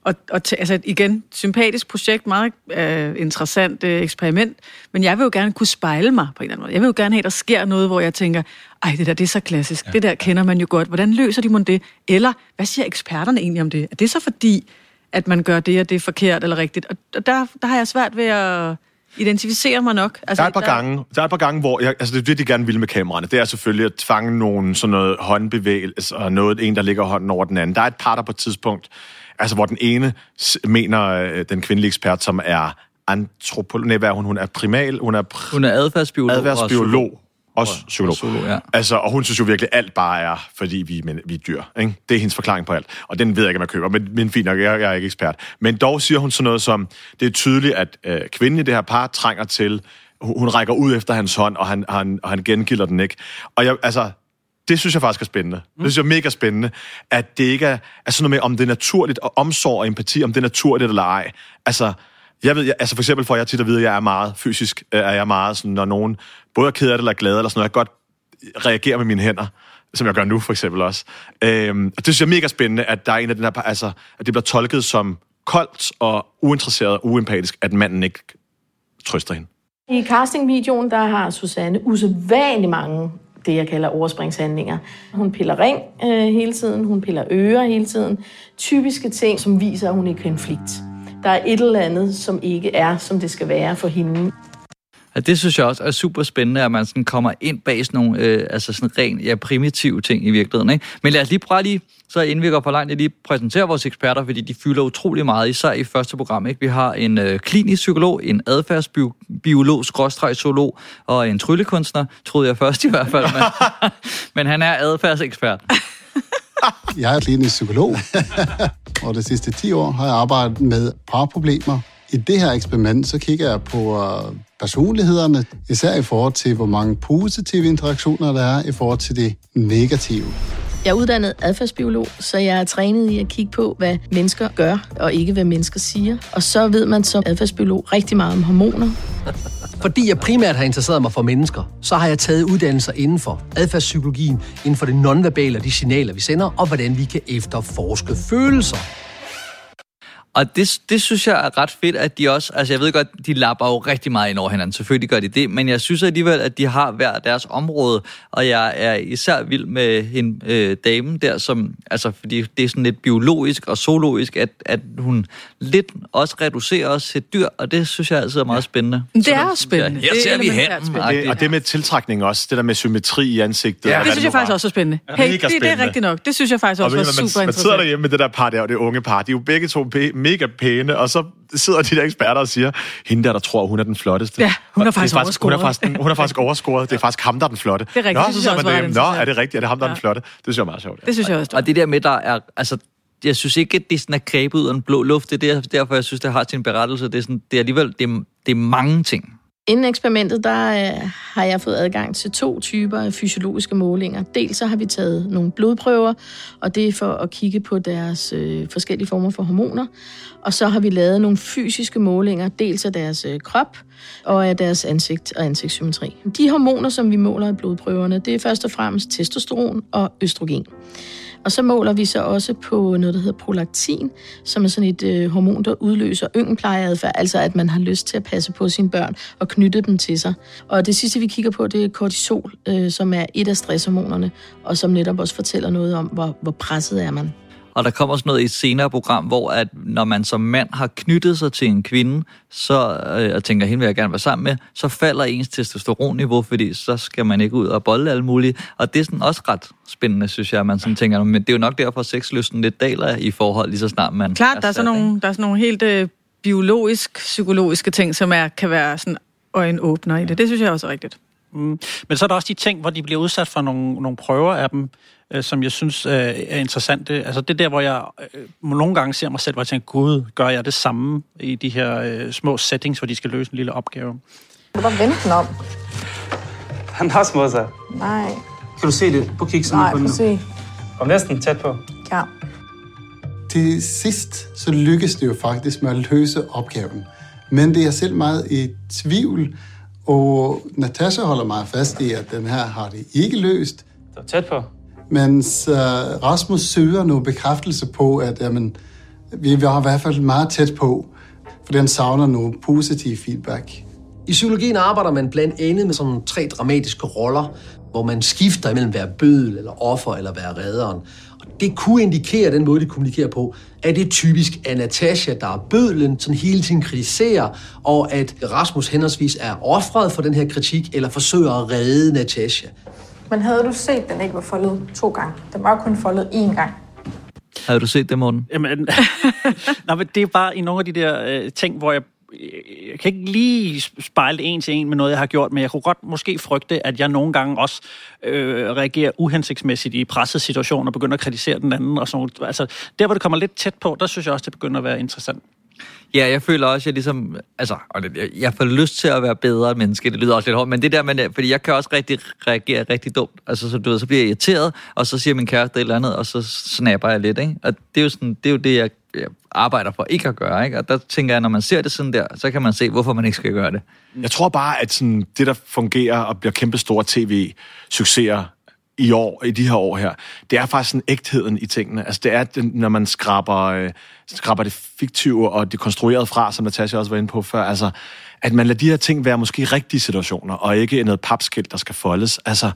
og, og t- altså igen, sympatisk projekt, meget øh, interessant øh, eksperiment, men jeg vil jo gerne kunne spejle mig på en eller anden måde. Jeg vil jo gerne have, at der sker noget, hvor jeg tænker, ej, det der, det er så klassisk, ja. det der kender man jo godt, hvordan løser de mon det? Eller, hvad siger eksperterne egentlig om det? Er det så fordi, at man gør det, og det er forkert eller rigtigt? Og der, der har jeg svært ved at identificere mig nok. Altså, der, er et par der... Gange, der er et par gange, hvor jeg, altså det er det, de gerne vil med kameraerne. Det er selvfølgelig at fange nogle sådan noget håndbevægelse og noget, en, der ligger hånden over den anden. Der er et par, der på et tidspunkt Altså, hvor den ene mener øh, den kvindelige ekspert, som er antropolog, nej, hvad er hun? Hun er primal, hun er... Pr- hun er adfærdsbiolog. Adfærdsbiolog. Også psykolog. Og, psykolog ja. altså, og hun synes jo virkelig, at alt bare er, fordi vi, men, vi er dyr. Ikke? Det er hendes forklaring på alt. Og den ved jeg ikke, om jeg køber, men, men fint nok, jeg, jeg er ikke ekspert. Men dog siger hun sådan noget som, det er tydeligt, at øh, kvinden i det her par trænger til, hun, hun rækker ud efter hans hånd, og han, han, og han gengilder den ikke. Og jeg, altså, det synes jeg faktisk er spændende. Mm. Det synes jeg er mega spændende, at det ikke er, er sådan noget med, om det er naturligt, og omsorg og empati, om det er naturligt eller ej. Altså, jeg ved, jeg, altså for eksempel for jeg tit at vide, at jeg er meget fysisk, øh, er jeg meget sådan, når nogen både er ked af det eller glad, eller sådan noget, jeg godt reagerer med mine hænder, som jeg gør nu for eksempel også. Øhm, og det synes jeg er mega spændende, at der er en af den her, altså, at det bliver tolket som koldt og uinteresseret og uempatisk, at manden ikke trøster hende. I castingvideoen, der har Susanne usædvanligt mange det, jeg kalder overspringshandlinger. Hun piller ring øh, hele tiden, hun piller ører hele tiden. Typiske ting, som viser, at hun er i konflikt. Der er et eller andet, som ikke er, som det skal være for hende. Ja, det synes jeg også er super spændende, at man sådan kommer ind bag sådan nogle øh, altså sådan ren, ja, primitive ting i virkeligheden. Ikke? Men lad os lige prøve lige, så inden vi går for langt, lige præsentere vores eksperter, fordi de fylder utrolig meget, især i første program. Ikke? Vi har en øh, klinisk psykolog, en adfærdsbiolog, skråstreg og en tryllekunstner, troede jeg først i hvert fald. Men, men han er adfærdsekspert. jeg er klinisk psykolog, og de sidste 10 år har jeg arbejdet med parproblemer. I det her eksperiment, så kigger jeg på øh, personlighederne, især i forhold til, hvor mange positive interaktioner der er i forhold til det negative. Jeg er uddannet adfærdsbiolog, så jeg er trænet i at kigge på, hvad mennesker gør, og ikke hvad mennesker siger. Og så ved man som adfærdsbiolog rigtig meget om hormoner. Fordi jeg primært har interesseret mig for mennesker, så har jeg taget uddannelser inden for adfærdspsykologien, inden for det nonverbale og de signaler, vi sender, og hvordan vi kan efterforske følelser. Og det, det synes jeg er ret fedt, at de også, altså jeg ved godt, de lapper jo rigtig meget ind over hinanden, selvfølgelig gør de det, men jeg synes alligevel, at de har hver deres område, og jeg er især vild med hende, øh, damen der, som, altså fordi det er sådan lidt biologisk og zoologisk, at, at hun lidt også reducerer os til dyr, og det synes jeg altid er meget spændende. Det er også spændende. Her ser vi hen. Det, og det med tiltrækning også, det der med symmetri i ansigtet. Ja, det synes jeg faktisk også er spændende. Hey, det, det er rigtigt nok. Det synes jeg faktisk også var super interessant. Man sidder derhjemme med det der par der, og det unge par, de er jo begge to mega pæne, og så sidder de der eksperter og siger, hende der, der tror, hun er den flotteste. Ja, hun er faktisk, er faktisk Hun er faktisk, hun er faktisk overscoret. Det er faktisk ham, der er den flotte. Det er rigtigt, Nå, det synes også det, Nå, er det rigtigt? Er det ham, der er den flotte? Det synes jeg er meget sjovt. Ja. Det synes jeg også. Og det der med, der er, altså, jeg synes ikke, at det sådan er grebet ud af en blå luft. Det er derfor, jeg synes, det har sin berettelse. Det er, sådan, det er alligevel det er, det er mange ting. Inden eksperimentet, der øh, har jeg fået adgang til to typer af fysiologiske målinger. Dels så har vi taget nogle blodprøver, og det er for at kigge på deres øh, forskellige former for hormoner. Og så har vi lavet nogle fysiske målinger, dels af deres øh, krop og af deres ansigt og ansigtssymmetri. De hormoner, som vi måler i blodprøverne, det er først og fremmest testosteron og østrogen. Og så måler vi så også på noget, der hedder prolaktin, som er sådan et øh, hormon, der udløser yngenplejeadfærd, altså at man har lyst til at passe på sine børn og knytte dem til sig. Og det sidste, vi kigger på, det er kortisol, øh, som er et af stresshormonerne, og som netop også fortæller noget om, hvor, hvor presset er man. Og der kommer også noget i et senere program, hvor at når man som mand har knyttet sig til en kvinde, så, øh, og tænker, hende vil jeg gerne være sammen med, så falder ens testosteronniveau, fordi så skal man ikke ud og bolle alle mulige. Og det er sådan også ret spændende, synes jeg, man sådan tænker, men det er jo nok derfor, at sexlysten lidt daler i forhold, lige så snart man Klart, der er, sådan nogle, der er sådan nogle helt øh, biologisk, psykologiske ting, som er, kan være sådan øjenåbner i det. Det synes jeg også er rigtigt. Mm. Men så er der også de ting, hvor de bliver udsat for nogle, nogle prøver af dem, øh, som jeg synes øh, er interessante. Altså det er der, hvor jeg øh, nogle gange ser mig selv, hvor jeg tænker, gud, gør jeg det samme i de her øh, små settings, hvor de skal løse en lille opgave? Du bare vente den om. Han har smået sig. Nej. Kan du se det på kiksen? Nej, på se. Kom næsten tæt på. Ja. Til sidst så lykkes det jo faktisk med at løse opgaven. Men det er selv meget i tvivl, og Natasha holder meget fast i, at den her har det ikke løst. Det var tæt på. Mens uh, Rasmus søger noget bekræftelse på, at jamen, vi var i hvert fald meget tæt på, for den savner noget positiv feedback. I psykologien arbejder man blandt andet med sådan tre dramatiske roller, hvor man skifter imellem at være bødel, eller offer, eller være redderen. Det kunne indikere den måde, de kommunikerer på, at det er typisk er Natasha, der er bødlen, som hele tiden kritiserer, og at Rasmus henholdsvis er offret for den her kritik, eller forsøger at redde Natasha. Men havde du set, at den ikke var foldet to gange? Den var kun foldet én gang. Havde du set det, Morten? Jamen, Nå, men det er bare i nogle af de der øh, ting, hvor jeg jeg kan ikke lige spejle det en til en med noget, jeg har gjort, men jeg kunne godt måske frygte, at jeg nogle gange også øh, reagerer uhensigtsmæssigt i pressede situationer og begynder at kritisere den anden. Og sådan. Altså, der, hvor det kommer lidt tæt på, der synes jeg også, det begynder at være interessant. Ja, jeg føler også, at jeg ligesom, altså, jeg, får lyst til at være bedre menneske, det lyder også lidt hårdt, men det der man, fordi jeg kan også rigtig reagere rigtig dumt, altså så, du ved, så bliver jeg irriteret, og så siger min kæreste et eller andet, og så snapper jeg lidt, ikke? Og det er jo, sådan, det, er jo det, jeg, jeg arbejder for ikke at gøre, ikke? Og der tænker jeg, når man ser det sådan der, så kan man se, hvorfor man ikke skal gøre det. Jeg tror bare, at sådan, det, der fungerer og bliver kæmpe store tv-succeser i år, i de her år her, det er faktisk sådan ægtheden i tingene. Altså det er, den, når man skraber, øh, skraber det fiktive og det konstruerede fra, som Natasha også var inde på før, altså at man lader de her ting være måske rigtige situationer, og ikke noget papskilt, der skal foldes. Altså,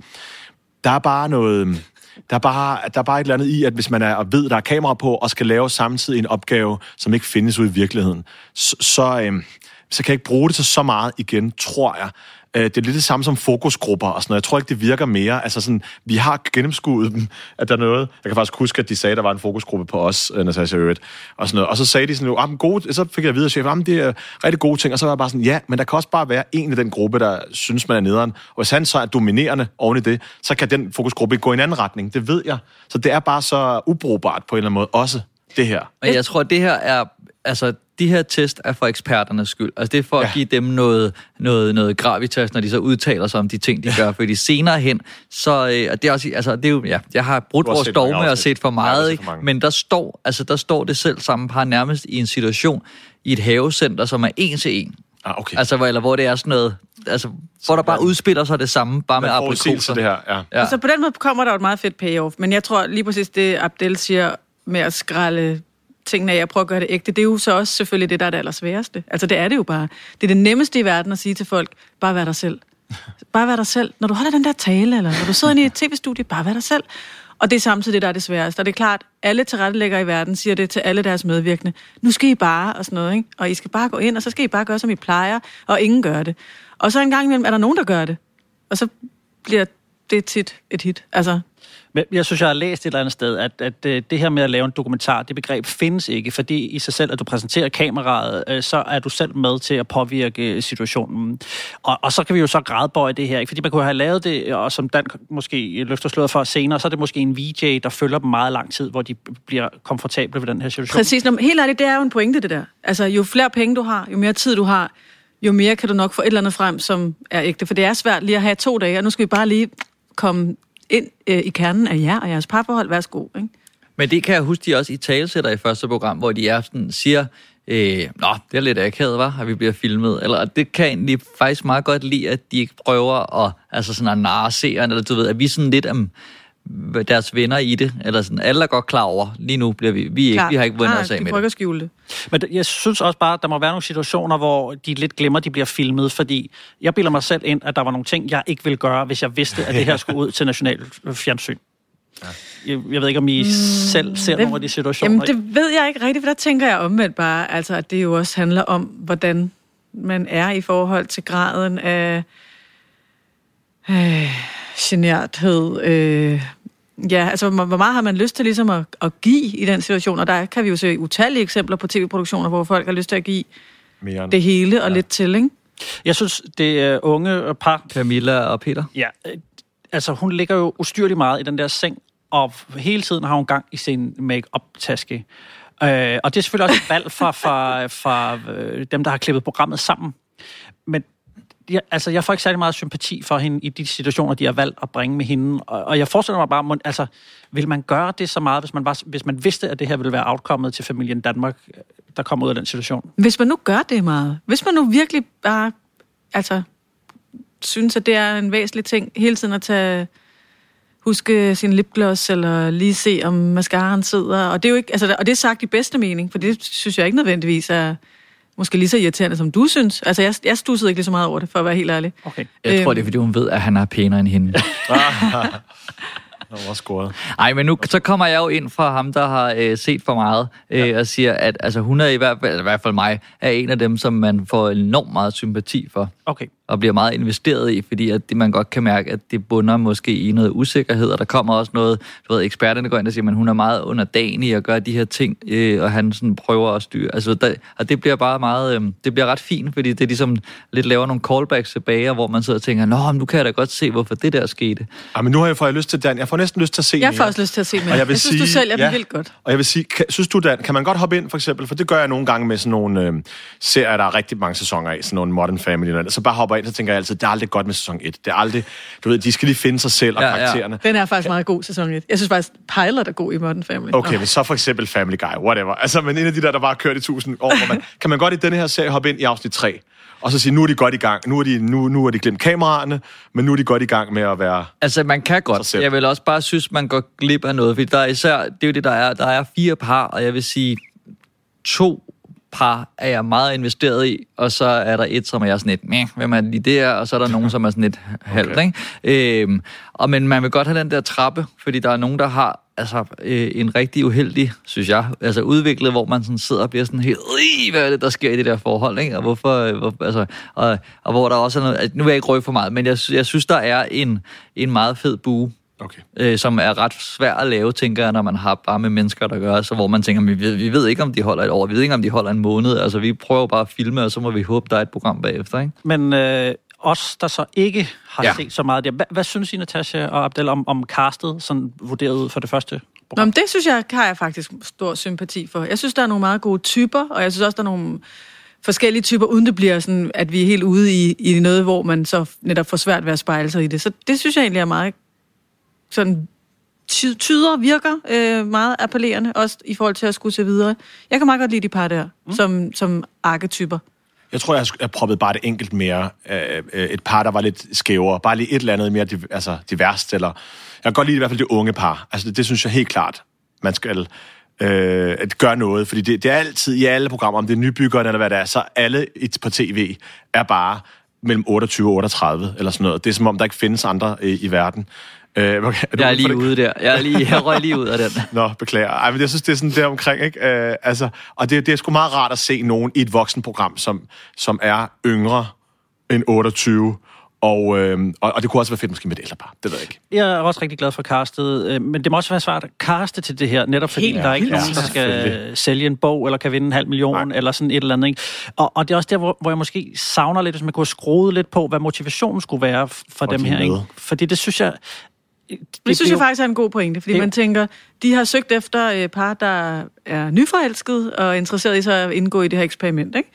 der er bare noget... Der er, bare, der er bare et eller andet i, at hvis man er, og ved, der er kamera på, og skal lave samtidig en opgave, som ikke findes ude i virkeligheden, så, så, øh, så kan jeg ikke bruge det til så meget igen, tror jeg. Øh, det er lidt det samme som fokusgrupper og sådan noget. Jeg tror ikke, det virker mere. Altså sådan, vi har gennemskuet dem, at der er noget. Jeg kan faktisk huske, at de sagde, at der var en fokusgruppe på os, øh, Natasha Øvrigt, og sådan noget. Og så sagde de sådan, jo, ah, men gode, så fik jeg at vide af chefen, at det er rigtig gode ting. Og så var jeg bare sådan, ja, men der kan også bare være en i den gruppe, der synes, man er nederen. Og hvis han så er dominerende oven i det, så kan den fokusgruppe ikke gå i en anden retning. Det ved jeg. Så det er bare så ubrugbart på en eller anden måde også, det her. Og jeg tror, at det her er, altså, de her test er for eksperternes skyld. Altså, det er for ja. at give dem noget, noget, noget gravitas, når de så udtaler sig om de ting, de gør. Fordi senere hen, så, øh, og det er også, altså, det er jo, ja, jeg har brudt vores dogme og set for Ja, meget, set ikke? for mange. men der står, altså, der står det selv samme par nærmest i en situation i et havecenter, som er en til en. Ah, okay. Altså, hvor, eller hvor det er sådan noget, altså, hvor der bare udspiller sig det samme, bare med aprikoser. det her, ja. Ja. Så på den måde kommer der jo et meget fedt payoff. Men jeg tror lige præcis det, Abdel siger med at skralde tingene af jeg prøver at gøre det ægte, det er jo så også selvfølgelig det, der er det allersværeste. Altså det er det jo bare. Det er det nemmeste i verden at sige til folk, bare vær dig selv. Bare vær dig selv. Når du holder den der tale, eller når du sidder inde i et tv-studie, bare vær dig selv. Og det er samtidig det, der er det sværeste. Og det er klart, alle tilrettelæggere i verden siger det til alle deres medvirkende. Nu skal I bare, og sådan noget, ikke? Og I skal bare gå ind, og så skal I bare gøre, som I plejer, og ingen gør det. Og så en gang imellem er der nogen, der gør det. Og så bliver det tit et hit. Altså, Men jeg synes, jeg har læst et eller andet sted, at, at øh, det her med at lave en dokumentar, det begreb findes ikke, fordi i sig selv, at du præsenterer kameraet, øh, så er du selv med til at påvirke situationen. Og, og så kan vi jo så gradbøje det her, ikke? fordi man kunne have lavet det, og som Dan måske løfter slået for senere, så er det måske en VJ, der følger dem meget lang tid, hvor de bliver komfortable ved den her situation. Præcis. Nå, helt ærligt, det er jo en pointe, det der. Altså, jo flere penge du har, jo mere tid du har, jo mere kan du nok få et eller andet frem, som er ægte. For det er svært lige at have to dage, og nu skal vi bare lige komme ind øh, i kernen af jer og jeres parforhold. Værsgo, ikke? Men det kan jeg huske, de også i talesætter i første program, hvor de i aften siger, øh, Nå, det er lidt akavet, var, at vi bliver filmet. Eller og det kan jeg egentlig faktisk meget godt lide, at de ikke prøver at, altså sådan at narre seeren, eller du ved, at vi sådan lidt om deres venner i det, eller sådan, alle er godt klar over, lige nu bliver vi, vi, er ikke, vi har ikke vundet os af med det. at skjule det. Men det- jeg synes også bare, at der må være nogle situationer, hvor de lidt glemmer, at de bliver filmet, fordi jeg bilder mig selv ind, at der var nogle ting, jeg ikke ville gøre, hvis jeg vidste, at det her skulle ud til national fjernsyn. Jeg, jeg ved ikke, om I mm, selv ser nogle af de situationer. Jamen, det ved jeg ikke rigtigt, for der tænker jeg omvendt bare, altså, at det jo også handler om, hvordan man er i forhold til graden af øh, generthed. Øh, ja, altså, hvor meget har man lyst til ligesom at, at give i den situation? Og der kan vi jo se utallige eksempler på tv-produktioner, hvor folk har lyst til at give Mere end- det hele og ja. lidt til, ikke? Jeg synes, det er unge par... Camilla og Peter. Ja, øh, altså hun ligger jo ustyrligt meget i den der seng, og hele tiden har hun gang i sin make-up-taske. Øh, og det er selvfølgelig også et valg fra, fra, fra øh, dem, der har klippet programmet sammen. Men jeg, altså, jeg får ikke særlig meget sympati for hende i de situationer, de har valgt at bringe med hende. Og, og jeg forestiller mig bare, altså, vil man gøre det så meget, hvis man, var, hvis man vidste, at det her ville være outcomet til familien Danmark, der kom ud af den situation? Hvis man nu gør det meget, hvis man nu virkelig bare, altså, synes, at det er en væsentlig ting, hele tiden at tage, huske sin lipgloss, eller lige se, om mascaraen sidder, og det er jo ikke, altså, og det er sagt i bedste mening, for det synes jeg ikke nødvendigvis er måske lige så irriterende, som du synes. Altså, jeg, jeg stussede ikke lige så meget over det, for at være helt ærlig. Okay. Jeg tror, Øhm. det er, fordi hun ved, at han er pænere end hende. Var scoret. Ej, men nu så kommer jeg jo ind fra ham, der har øh, set for meget, øh, ja. og siger, at altså, hun er i hvert fald, i hvert fald mig, er en af dem, som man får enormt meget sympati for. Okay. Og bliver meget investeret i, fordi at det, man godt kan mærke, at det bunder måske i noget usikkerhed, og der kommer også noget, du ved, eksperterne går ind og siger, at hun er meget underdanig og gør de her ting, øh, og han sådan prøver at styre. Altså, der, og det bliver bare meget, øh, det bliver ret fint, fordi det er ligesom lidt laver nogle callbacks tilbage, hvor man sidder og tænker, nå, men nu kan jeg da godt se, hvorfor det der skete. Ja, men nu har jeg fået lyst til Dan. Jeg får næsten lyst til at se Jeg mere. får også lyst til at se mere. Og Jeg, jeg synes, du selv er ja. vildt godt. Og jeg vil sige, kan, synes du, Dan, kan man godt hoppe ind, for eksempel, for det gør jeg nogle gange med sådan nogle øh, serier, der er rigtig mange sæsoner af, sådan nogle Modern Family, og så bare hopper ind, så tænker jeg altid, det er aldrig godt med sæson 1. Det er aldrig, du ved, de skal lige finde sig selv og Ja, ja. karaktererne. Den er faktisk meget god, sæson 1. Jeg synes faktisk, Pilot er god i Modern Family. Okay, Nå. men så for eksempel Family Guy, whatever. Altså, men en af de der, der bare har kørt i tusind år, hvor man, kan man godt i denne her serie hoppe ind i afsnit 3, og så sige, nu er de godt i gang. Nu er de, nu, nu er de glemt kameraerne, men nu er de godt i gang med at være... Altså, man kan godt. selv. Jeg vil også bare synes, man går glip af noget, fordi der er især, det er jo det, der er. Der er fire par, og jeg vil sige, to par er jeg meget investeret i, og så er der et, som er jeg sådan lidt, meh, hvem er lige der, og så er der nogen, som er sådan lidt halvt, ikke? Øhm, og men man vil godt have den der trappe, fordi der er nogen, der har altså, øh, en rigtig uheldig, synes jeg, altså udviklet, hvor man sådan sidder og bliver sådan helt, "Ih, hvad er det, der sker i det der forhold, ikke? Og hvorfor, øh, hvor, altså, og, og hvor der også er noget, altså, nu vil jeg ikke røge for meget, men jeg, jeg synes, der er en, en meget fed bue, Okay. øh, som er ret svær at lave, tænker jeg, når man har bare med mennesker, der gør, så hvor man tænker, vi ved, vi ved ikke, om de holder et år, vi ved ikke, om de holder en måned, altså vi prøver bare at filme, og så må vi håbe, der er et program bagefter, ikke? Men øh, os, der så ikke har Ja. set så meget der, hvad, hvad synes I, Natasha og Abdel, om, om castet, sådan vurderet for det første? Nå, men det synes jeg, har jeg faktisk stor sympati for. Jeg synes, der er nogle meget gode typer, og jeg synes også, der er nogle forskellige typer, uden det bliver sådan, at vi er helt ude i, i noget, hvor man så netop får svært ved at spejle sig i det. Så det synes jeg egentlig er meget sådan ty- tyder, virker øh, meget appellerende, også i forhold til at skulle se videre. Jeg kan meget godt lide de par der, mm. som, som arketyper. Jeg tror, jeg har proppet bare det enkelt mere. Øh, øh, et par, der var lidt skævere. Bare lige et eller andet mere altså, diverst. Eller, jeg kan godt lide i hvert fald det unge par. Altså, det, det synes jeg helt klart, man skal øh, at gøre noget. Fordi det, det er altid i alle programmer, om det er nybyggerne eller hvad det er, så alle i- på tv er bare mellem 28 og 38 eller sådan noget. Det er som om, der ikke findes andre i, i verden. Øh, er Jeg er for lige ude der. Jeg, er lige, jeg røg lige ud af den. Nå, beklager. Ej, men jeg synes, det er sådan der omkring, ikke? Øh, altså, og det, det er sgu meget rart at se nogen i et voksenprogram, som, som er yngre end 28, og, øh, og, og det kunne også være fedt måske med et ældre par. Det ved jeg ikke. Jeg er også rigtig glad for castet, øh, men det må også være svært at caste til det her, netop fordi Helt der er ikke nogen, der skal sælge en bog, eller kan vinde en halv million, Nej. eller sådan et eller andet. Ikke? Og, og det er også der, hvor, hvor jeg måske savner lidt, hvis man kunne have skruet lidt på, hvad motivationen skulle være for Og dem de her. er Ikke? Fordi det synes jeg... Det, Det synes jeg faktisk er en god pointe, fordi Det- man tænker, de har søgt efter øh, par, der er nyforelsket og interesseret i sig at indgå i det her eksperiment, ikke?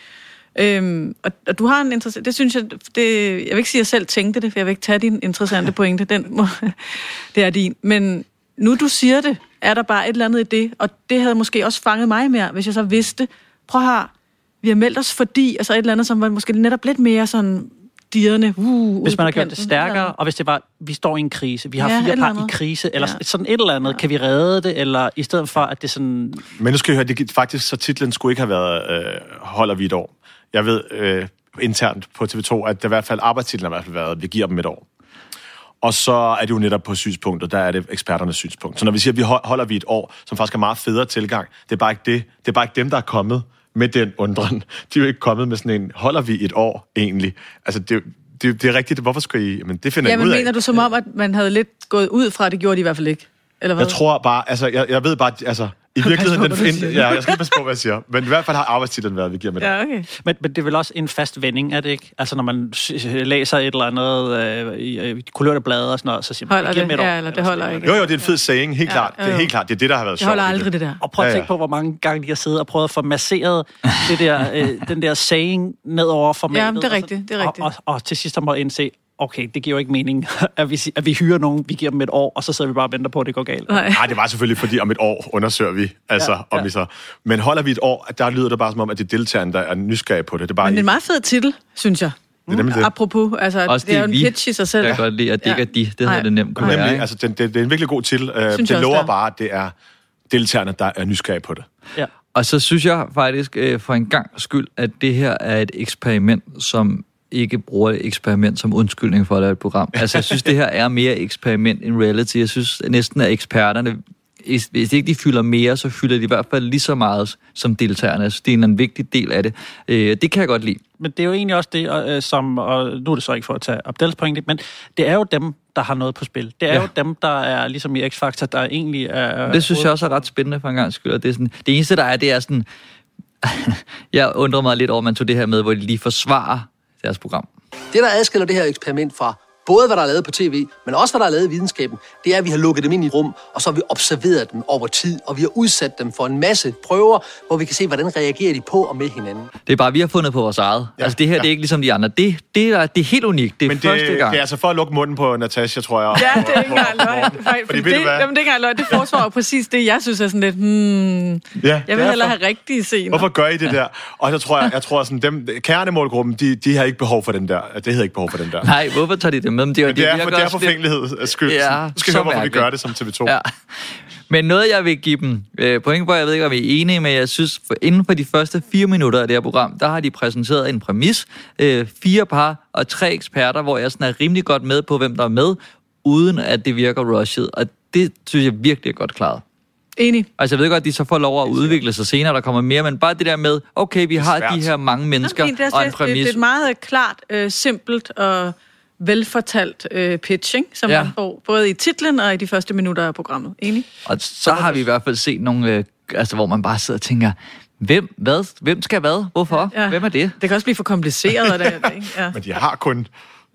Øhm, og, og du har en interessant... Det synes jeg... Det, jeg vil ikke sige, at jeg selv tænkte det, for jeg vil ikke tage din interessante pointe. Den må, det er din. Men nu du siger det, er der bare et eller andet i det, og det havde måske også fanget mig mere, hvis jeg så vidste, prøv her, vi har meldt os fordi, altså et eller andet, som var måske netop lidt mere sådan dirrende. Uh, Hvis man har gjort det stærkere, eller- og hvis det var, vi står i en krise, vi har Ja, ja, fire par i krise, eller Ja. ja. sådan et eller andet, kan vi redde det, eller i stedet for, at det sådan... Men nu skal I høre, det faktisk, så titlen skulle ikke have været øh, Holder vi et år. Jeg ved øh, internt på TV2, at det i hvert fald arbejdstitlen har i hvert fald været, vi giver dem et år. Og så er det jo netop på synspunktet, der er det eksperternes synspunkt. Så når vi siger, at vi hold- holder vi et år, som faktisk er meget federe tilgang, det er bare ikke det. Det er bare ikke dem, der er kommet med den undren. De er jo ikke kommet med sådan en, holder vi et år egentlig? Altså, det, det, det er rigtigt. Hvorfor skal I... Men det finder Ja, jeg ud af. mener du som om, at man havde lidt gået ud fra, det gjorde de i hvert fald ikke? Eller hvad? Jeg tror bare, altså, jeg, jeg ved bare, altså, i virkeligheden, den find, ja, jeg skal passe på, hvad jeg siger. Men i hvert fald har arbejdstitlen været, vi giver med det. Ja, okay. Men, men det er vel også en fast vending, er det ikke? Altså når man læser et eller andet øh, i, øh, i kulørte blade og sådan noget, så siger man, Holder "Jeg giver det? dem et år." Ja, eller det holder ikke. Jo, jo, det er en fed saying, helt Ja, klart. Det er helt klart, det er det, der har været sjovt. holder i aldrig det der. Og prøv at tænke på, hvor mange gange de har siddet og prøvet at få masseret det der, øh, den der saying ned over formatet. Ja, det er rigtigt, det er rigtigt. Og, og, og til sidst har man indse, okay, det giver jo ikke mening, at vi, at vi hyrer nogen, vi giver dem et år, og så sidder vi bare og venter på, at det går galt. Nej. Nej, det var selvfølgelig, fordi om et år undersøger vi, altså, Ja, ja, om ja. vi så... Men holder vi et år, der lyder det bare som om, at det er deltagerne, der er nysgerrige på det. Det er bare Men det er en meget fed titel, synes jeg. Det er nemlig det. Apropos, altså, Også det er jo en vi. pitch i sig selv. Jeg kan godt lide, at det ikke er de. Det havde det nemt kunne være. Nemlig, altså, det, det, det er en virkelig god titel. Uh, Synes det jeg også, lover det er. bare, at det er deltagerne, der er nysgerrige på det. Ja. Og så synes jeg faktisk øh, for en gang skyld, at det her er et eksperiment, som ikke bruger et eksperiment som undskyldning for at lave et program. Altså, jeg synes, det her er mere eksperiment end reality. Jeg synes næsten, at eksperterne, hvis ikke de fylder mere, så fylder de i hvert fald lige så meget som deltagerne. Synes, det er en vigtig del af det. Øh, det kan jeg godt lide. Men det er jo egentlig også det, øh, som, og nu er det så ikke for at tage Abdels pointe, men det er jo dem, der har noget på spil. Det er Ja. jo dem, der er ligesom i X-Factor, der egentlig er... Det synes jeg også er ret spændende for en gang skyld. og Det, er sådan, det eneste, der er, det er sådan... jeg undrer mig lidt over, at man tog det her med, hvor de lige forsvarer deres program. Det, der adskiller det her eksperiment fra både hvad der er lavet på tv, men også hvad der er lavet i videnskaben, det er, at vi har lukket dem ind i et rum, og så har vi observeret dem over tid, og vi har udsat dem for en masse prøver, hvor vi kan se, hvordan reagerer de på og med hinanden. Det er bare, vi har fundet på vores eget. Ja, altså det her, ja. det er ikke ligesom de andre. Det, det, er, det er helt unikt. Det er Men det, første gang. det er altså for at lukke munden på Natasha, tror jeg. Ja, det er ikke engang løgn. Fordi Fordi det, jamen, det, er ikke engang løgn. det forsvarer præcis det, jeg synes er sådan lidt, hmm, Ja, jeg vil det er hellere for- have rigtige scener. Hvorfor gør I det der? Og så tror jeg, jeg tror sådan, dem, kernemålgruppen, de, de har ikke behov for den der. Det hedder ikke behov for den der. Nej, hvorfor tager de det med? Men det, Men det er, virker for, det er også for lidt- fængelighed skyld. Ja, Ja, skal høre, hvorfor vi gør det som TV2. Ja. Men noget, jeg vil give dem øh, point på, jeg ved ikke, om I er enige, men jeg synes, for inden for de første fire minutter af det her program, der har de præsenteret en præmis, øh, fire par og tre eksperter, hvor jeg sådan er rimelig godt med på, hvem der er med, uden at det virker rushet. Og det synes jeg virkelig er godt klaret. Enig. Altså, jeg ved godt, at de så får lov at udvikle sig senere, der kommer mere, men bare det der med, okay, vi har de her mange mennesker Nå, men det, er, og en det, det, det præmis. er et meget klart, øh, simpelt og velfortalt øh, pitch, ikke? som Ja. ja. man får både i titlen og i de første minutter af programmet. Enig? Og så har vi i hvert fald set nogle, øh, altså, hvor man bare sidder og tænker, hvem, hvad, hvem skal hvad, hvorfor, Ja. hvem er det? Det kan også blive for kompliceret. af det, ikke? Ja. Men de har kun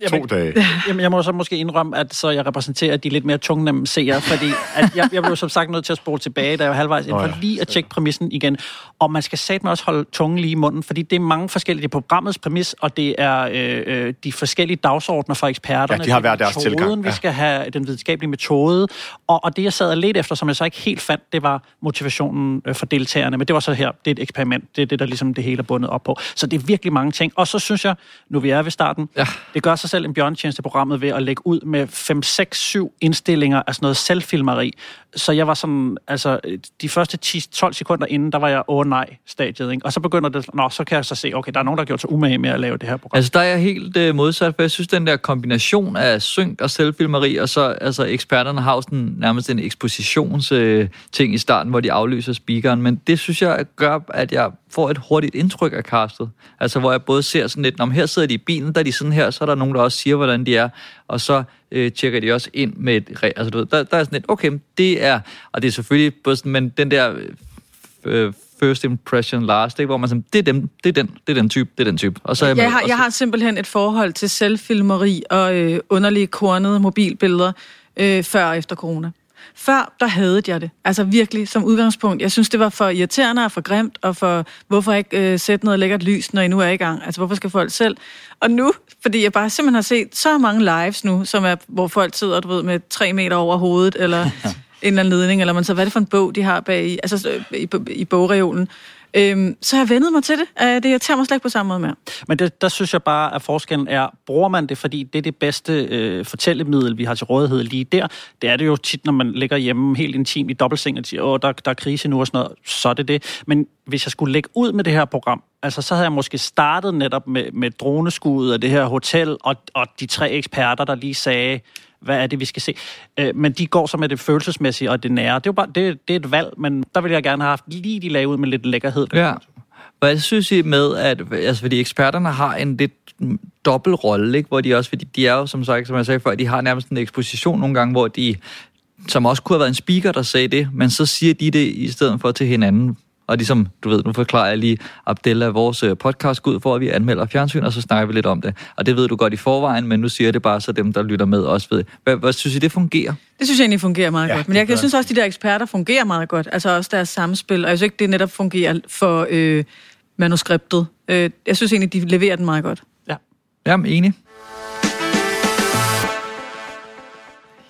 to dage. Jamen, jeg må så måske indrømme, at så jeg repræsenterer de lidt mere tungnemme seere, fordi at jeg, jeg blev som sagt nødt til at spole tilbage, da jeg var halvvejs ind, for ja, lige at tjekke præmissen igen. Og man skal satme også holde tungen lige i munden, fordi det er mange forskellige. Det er programmets præmis, og det er øh, øh, de forskellige dagsordner fra eksperterne. Ja, de har er hver deres metoden, tilgang, Vi ja. skal have den videnskabelige metode. Og, og det, jeg sad og ledte efter, som jeg så ikke helt fandt, det var motivationen øh, for deltagerne. Men det var så her, det er et eksperiment. Det er det, der ligesom det hele er bundet op på. Så det er virkelig mange ting. Og så synes jeg, nu vi er ved starten, Ja. det gør sig selv en bjørntjeneste programmet ved at lægge ud med 5, 6, 7 indstillinger af sådan noget selvfilmeri. Så jeg var sådan, altså de første 10-12 sekunder inden, der var jeg åh nej stadiet, ikke? Og så begynder det, nå, så kan jeg så se, okay, der er nogen, der har gjort sig umage med at lave det her program. Altså, der er jeg helt øh, modsat, for jeg synes, den der kombination af synk og selvfilmeri, og så altså, eksperterne har jo sådan nærmest en ekspositionsting øh, ting i starten, hvor de aflyser speakeren, men det synes jeg gør, at jeg får et hurtigt indtryk af castet. Altså, hvor jeg både ser sådan lidt, om her sidder de i bilen, der er de sådan her, så er der nogen, der også siger, hvordan de er, og så øh, tjekker de også ind med et, altså du ved, der, der er sådan lidt, okay, det er, og det er selvfølgelig både sådan, men den der øh, first impression last, ikke? hvor man sådan, det er dem, det er den, det er den type, det er den type. Og så er jeg, med. Jeg har, Og jeg har simpelthen et forhold til selvfilmeri og øh, underlige kornede mobilbilleder øh, før og efter corona. Før, der havde jeg det. Altså virkelig, som udgangspunkt. Jeg synes, det var for irriterende og for grimt, og for, hvorfor ikke øh, sætte noget lækkert lys, når I nu er i gang? Altså, hvorfor skal folk selv? Og nu, fordi jeg bare simpelthen har set så mange lives nu, som er, hvor folk sidder, du ved, med tre meter over hovedet, eller en eller anden ledning, eller man så, hvad er det for en bog, de har bag i, altså, øh, i, i bogreolen? Øhm, så har jeg vendet mig til det. Øh, det irriterer mig slet ikke på samme måde mere. Men det, der synes jeg bare, at forskellen er, bruger man det, fordi det er det bedste øh, fortællemiddel, vi har til rådighed lige der. Det er det jo tit, når man ligger hjemme helt intimt i dobbeltseng og siger, åh, der, der er krise nu og sådan noget, så er det det. Men hvis jeg skulle lægge ud med det her program, altså så havde jeg måske startet netop med, med droneskuddet af det her hotel, og, og de tre eksperter, der lige sagde, hvad er det, vi skal se? Øh, men de går så med det følelsesmæssige og det nære. Det er jo bare, det, det er et valg, men der vil jeg gerne have haft lige de lag ud med lidt lækkerhed. Ja. Hvad synes I med, at altså, fordi eksperterne har en lidt dobbelt rolle, ikke? hvor de også, fordi de er jo, som, sagt, som jeg sagde før, de har nærmest en eksposition nogle gange, hvor de, som også kunne have været en speaker, der sagde det, men så siger de det i stedet for til hinanden. Og ligesom, du ved, nu forklarer jeg lige Abdella vores øh, podcast ud for, at vi anmelder fjernsyn, og så snakker vi lidt om det. Og det ved du godt i forvejen, men nu siger jeg det bare, så dem, der lytter med, også ved. Hvad, hvad synes I, det fungerer? Det synes jeg egentlig fungerer meget Ja, ja, godt. Men jeg, jeg synes også, at de der eksperter fungerer meget godt. Altså også deres samspil. Og jeg synes ikke, det netop fungerer for øh, manuskriptet. Øh, jeg synes egentlig, de leverer den meget godt. Jamen, enig.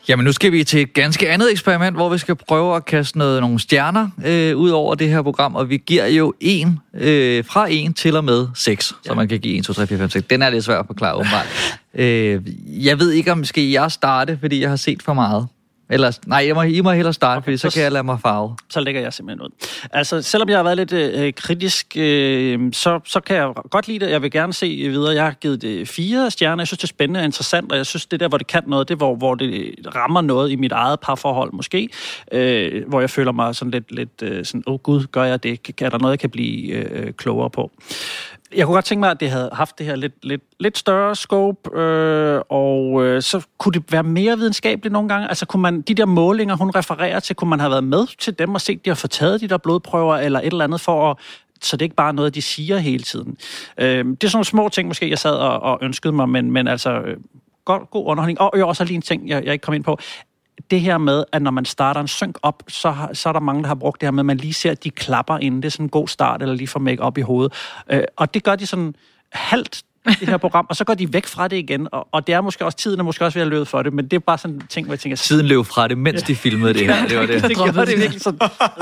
Jamen, nu skal vi til et ganske andet eksperiment, hvor vi skal prøve at kaste noget, nogle stjerner øh, ud over det her program, og vi giver jo en øh, fra 1 til og med 6, ja. så man kan give 1, 2, 3, 4, 5, 6. Den er lidt svær at forklare, åbenbart. øh, jeg ved ikke, om skal jeg starte, fordi jeg har set for meget. Eller, nej, jeg må, I må hellere starte, okay, fordi så, så- kan jeg lade mig farve. så lægger jeg simpelthen ud. Altså, selvom jeg har været lidt øh, kritisk, øh, så, så kan jeg godt lide det. Jeg vil gerne se videre. Jeg har givet det fire stjerner. Jeg synes, det er spændende og interessant, og jeg synes, det der, hvor det kan noget, det er, hvor, hvor det rammer noget i mit eget parforhold måske, øh, hvor jeg føler mig sådan lidt, lidt øh, sådan, åh oh, gud, gør jeg det? Er der noget, jeg kan blive øh, klogere på? Jeg kunne godt tænke mig, at det havde haft det her lidt, lidt, lidt større scope, øh, og øh, så kunne det være mere videnskabeligt nogle gange. Altså kunne man, de der målinger, hun refererer til, kunne man have været med til dem og set, de har fået taget de der blodprøver eller et eller andet for at så det er ikke bare noget, de siger hele tiden. Øh, det er sådan nogle små ting, måske jeg sad og, og ønskede mig, men, men altså, øh, god, god underholdning. Og jeg også lige en ting, jeg, jeg ikke kom ind på. Det her med, at når man starter en synk op, så, har, så er der mange, der har brugt det her med, at man lige ser, at de klapper inden. Det er sådan en god start, eller lige får make op i hovedet. Øh, og det gør de sådan halvt det her program, og så går de væk fra det igen, og, og det er måske også, tiden er måske også ved at løbe for det, men det er bare sådan en ting, hvor jeg tænker... Tiden løb fra det, mens de filmede det her. Det var det. det gjorde det virkelig sådan,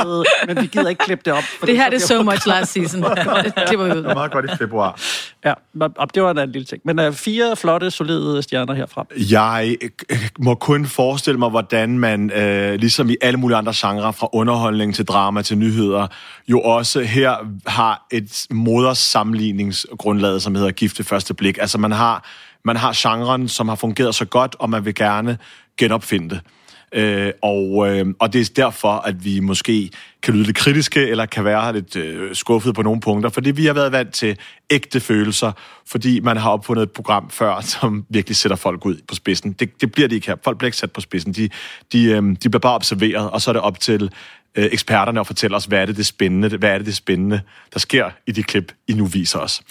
øh, men vi gider ikke klippe det op. for Det her det er so much last season. Det klipper vi ud. Det var meget godt i februar. Ja, og det var da en lille ting. Men uh, fire flotte, solide stjerner herfra. Jeg øh, må kun forestille mig, hvordan man, øh, ligesom i alle mulige andre genrer, fra underholdning til drama til nyheder, jo også her har et modersammenligningsgrundlag, som hedder Gifte første blik. Altså man har, man har genren, som har fungeret så godt, og man vil gerne genopfinde det. Øh, og, øh, og det er derfor, at vi måske kan lyde lidt kritiske, eller kan være lidt øh, skuffet på nogle punkter, fordi vi har været vant til ægte følelser, fordi man har opfundet et program før, som virkelig sætter folk ud på spidsen. Det, det bliver de ikke her. Folk bliver ikke sat på spidsen. De, de, øh, de bliver bare observeret, og så er det op til øh, eksperterne og fortælle os, hvad er det, det spændende, hvad er det, det spændende, der sker i de klip, I nu viser os.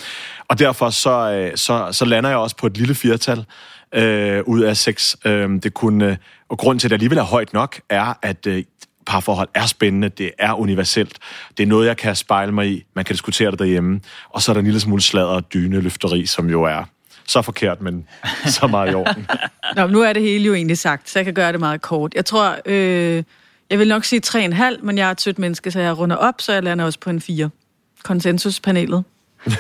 Og derfor så, øh, så, så lander jeg også på et lille firtal, øh, ud af seks. Øh, det kunne, øh, og grund til, at det alligevel er højt nok, er, at øh, parforhold er spændende, det er universelt, det er noget, jeg kan spejle mig i, man kan diskutere det derhjemme, og så er der en lille smule sladder og dyne løfteri, som jo er så forkert, men så meget i orden. Nå, men nu er det hele jo egentlig sagt, så jeg kan gøre det meget kort. Jeg tror, øh, jeg vil nok sige 3,5, men jeg er et sødt menneske, så jeg runder op, så jeg lander også på en 4. Konsensuspanelet.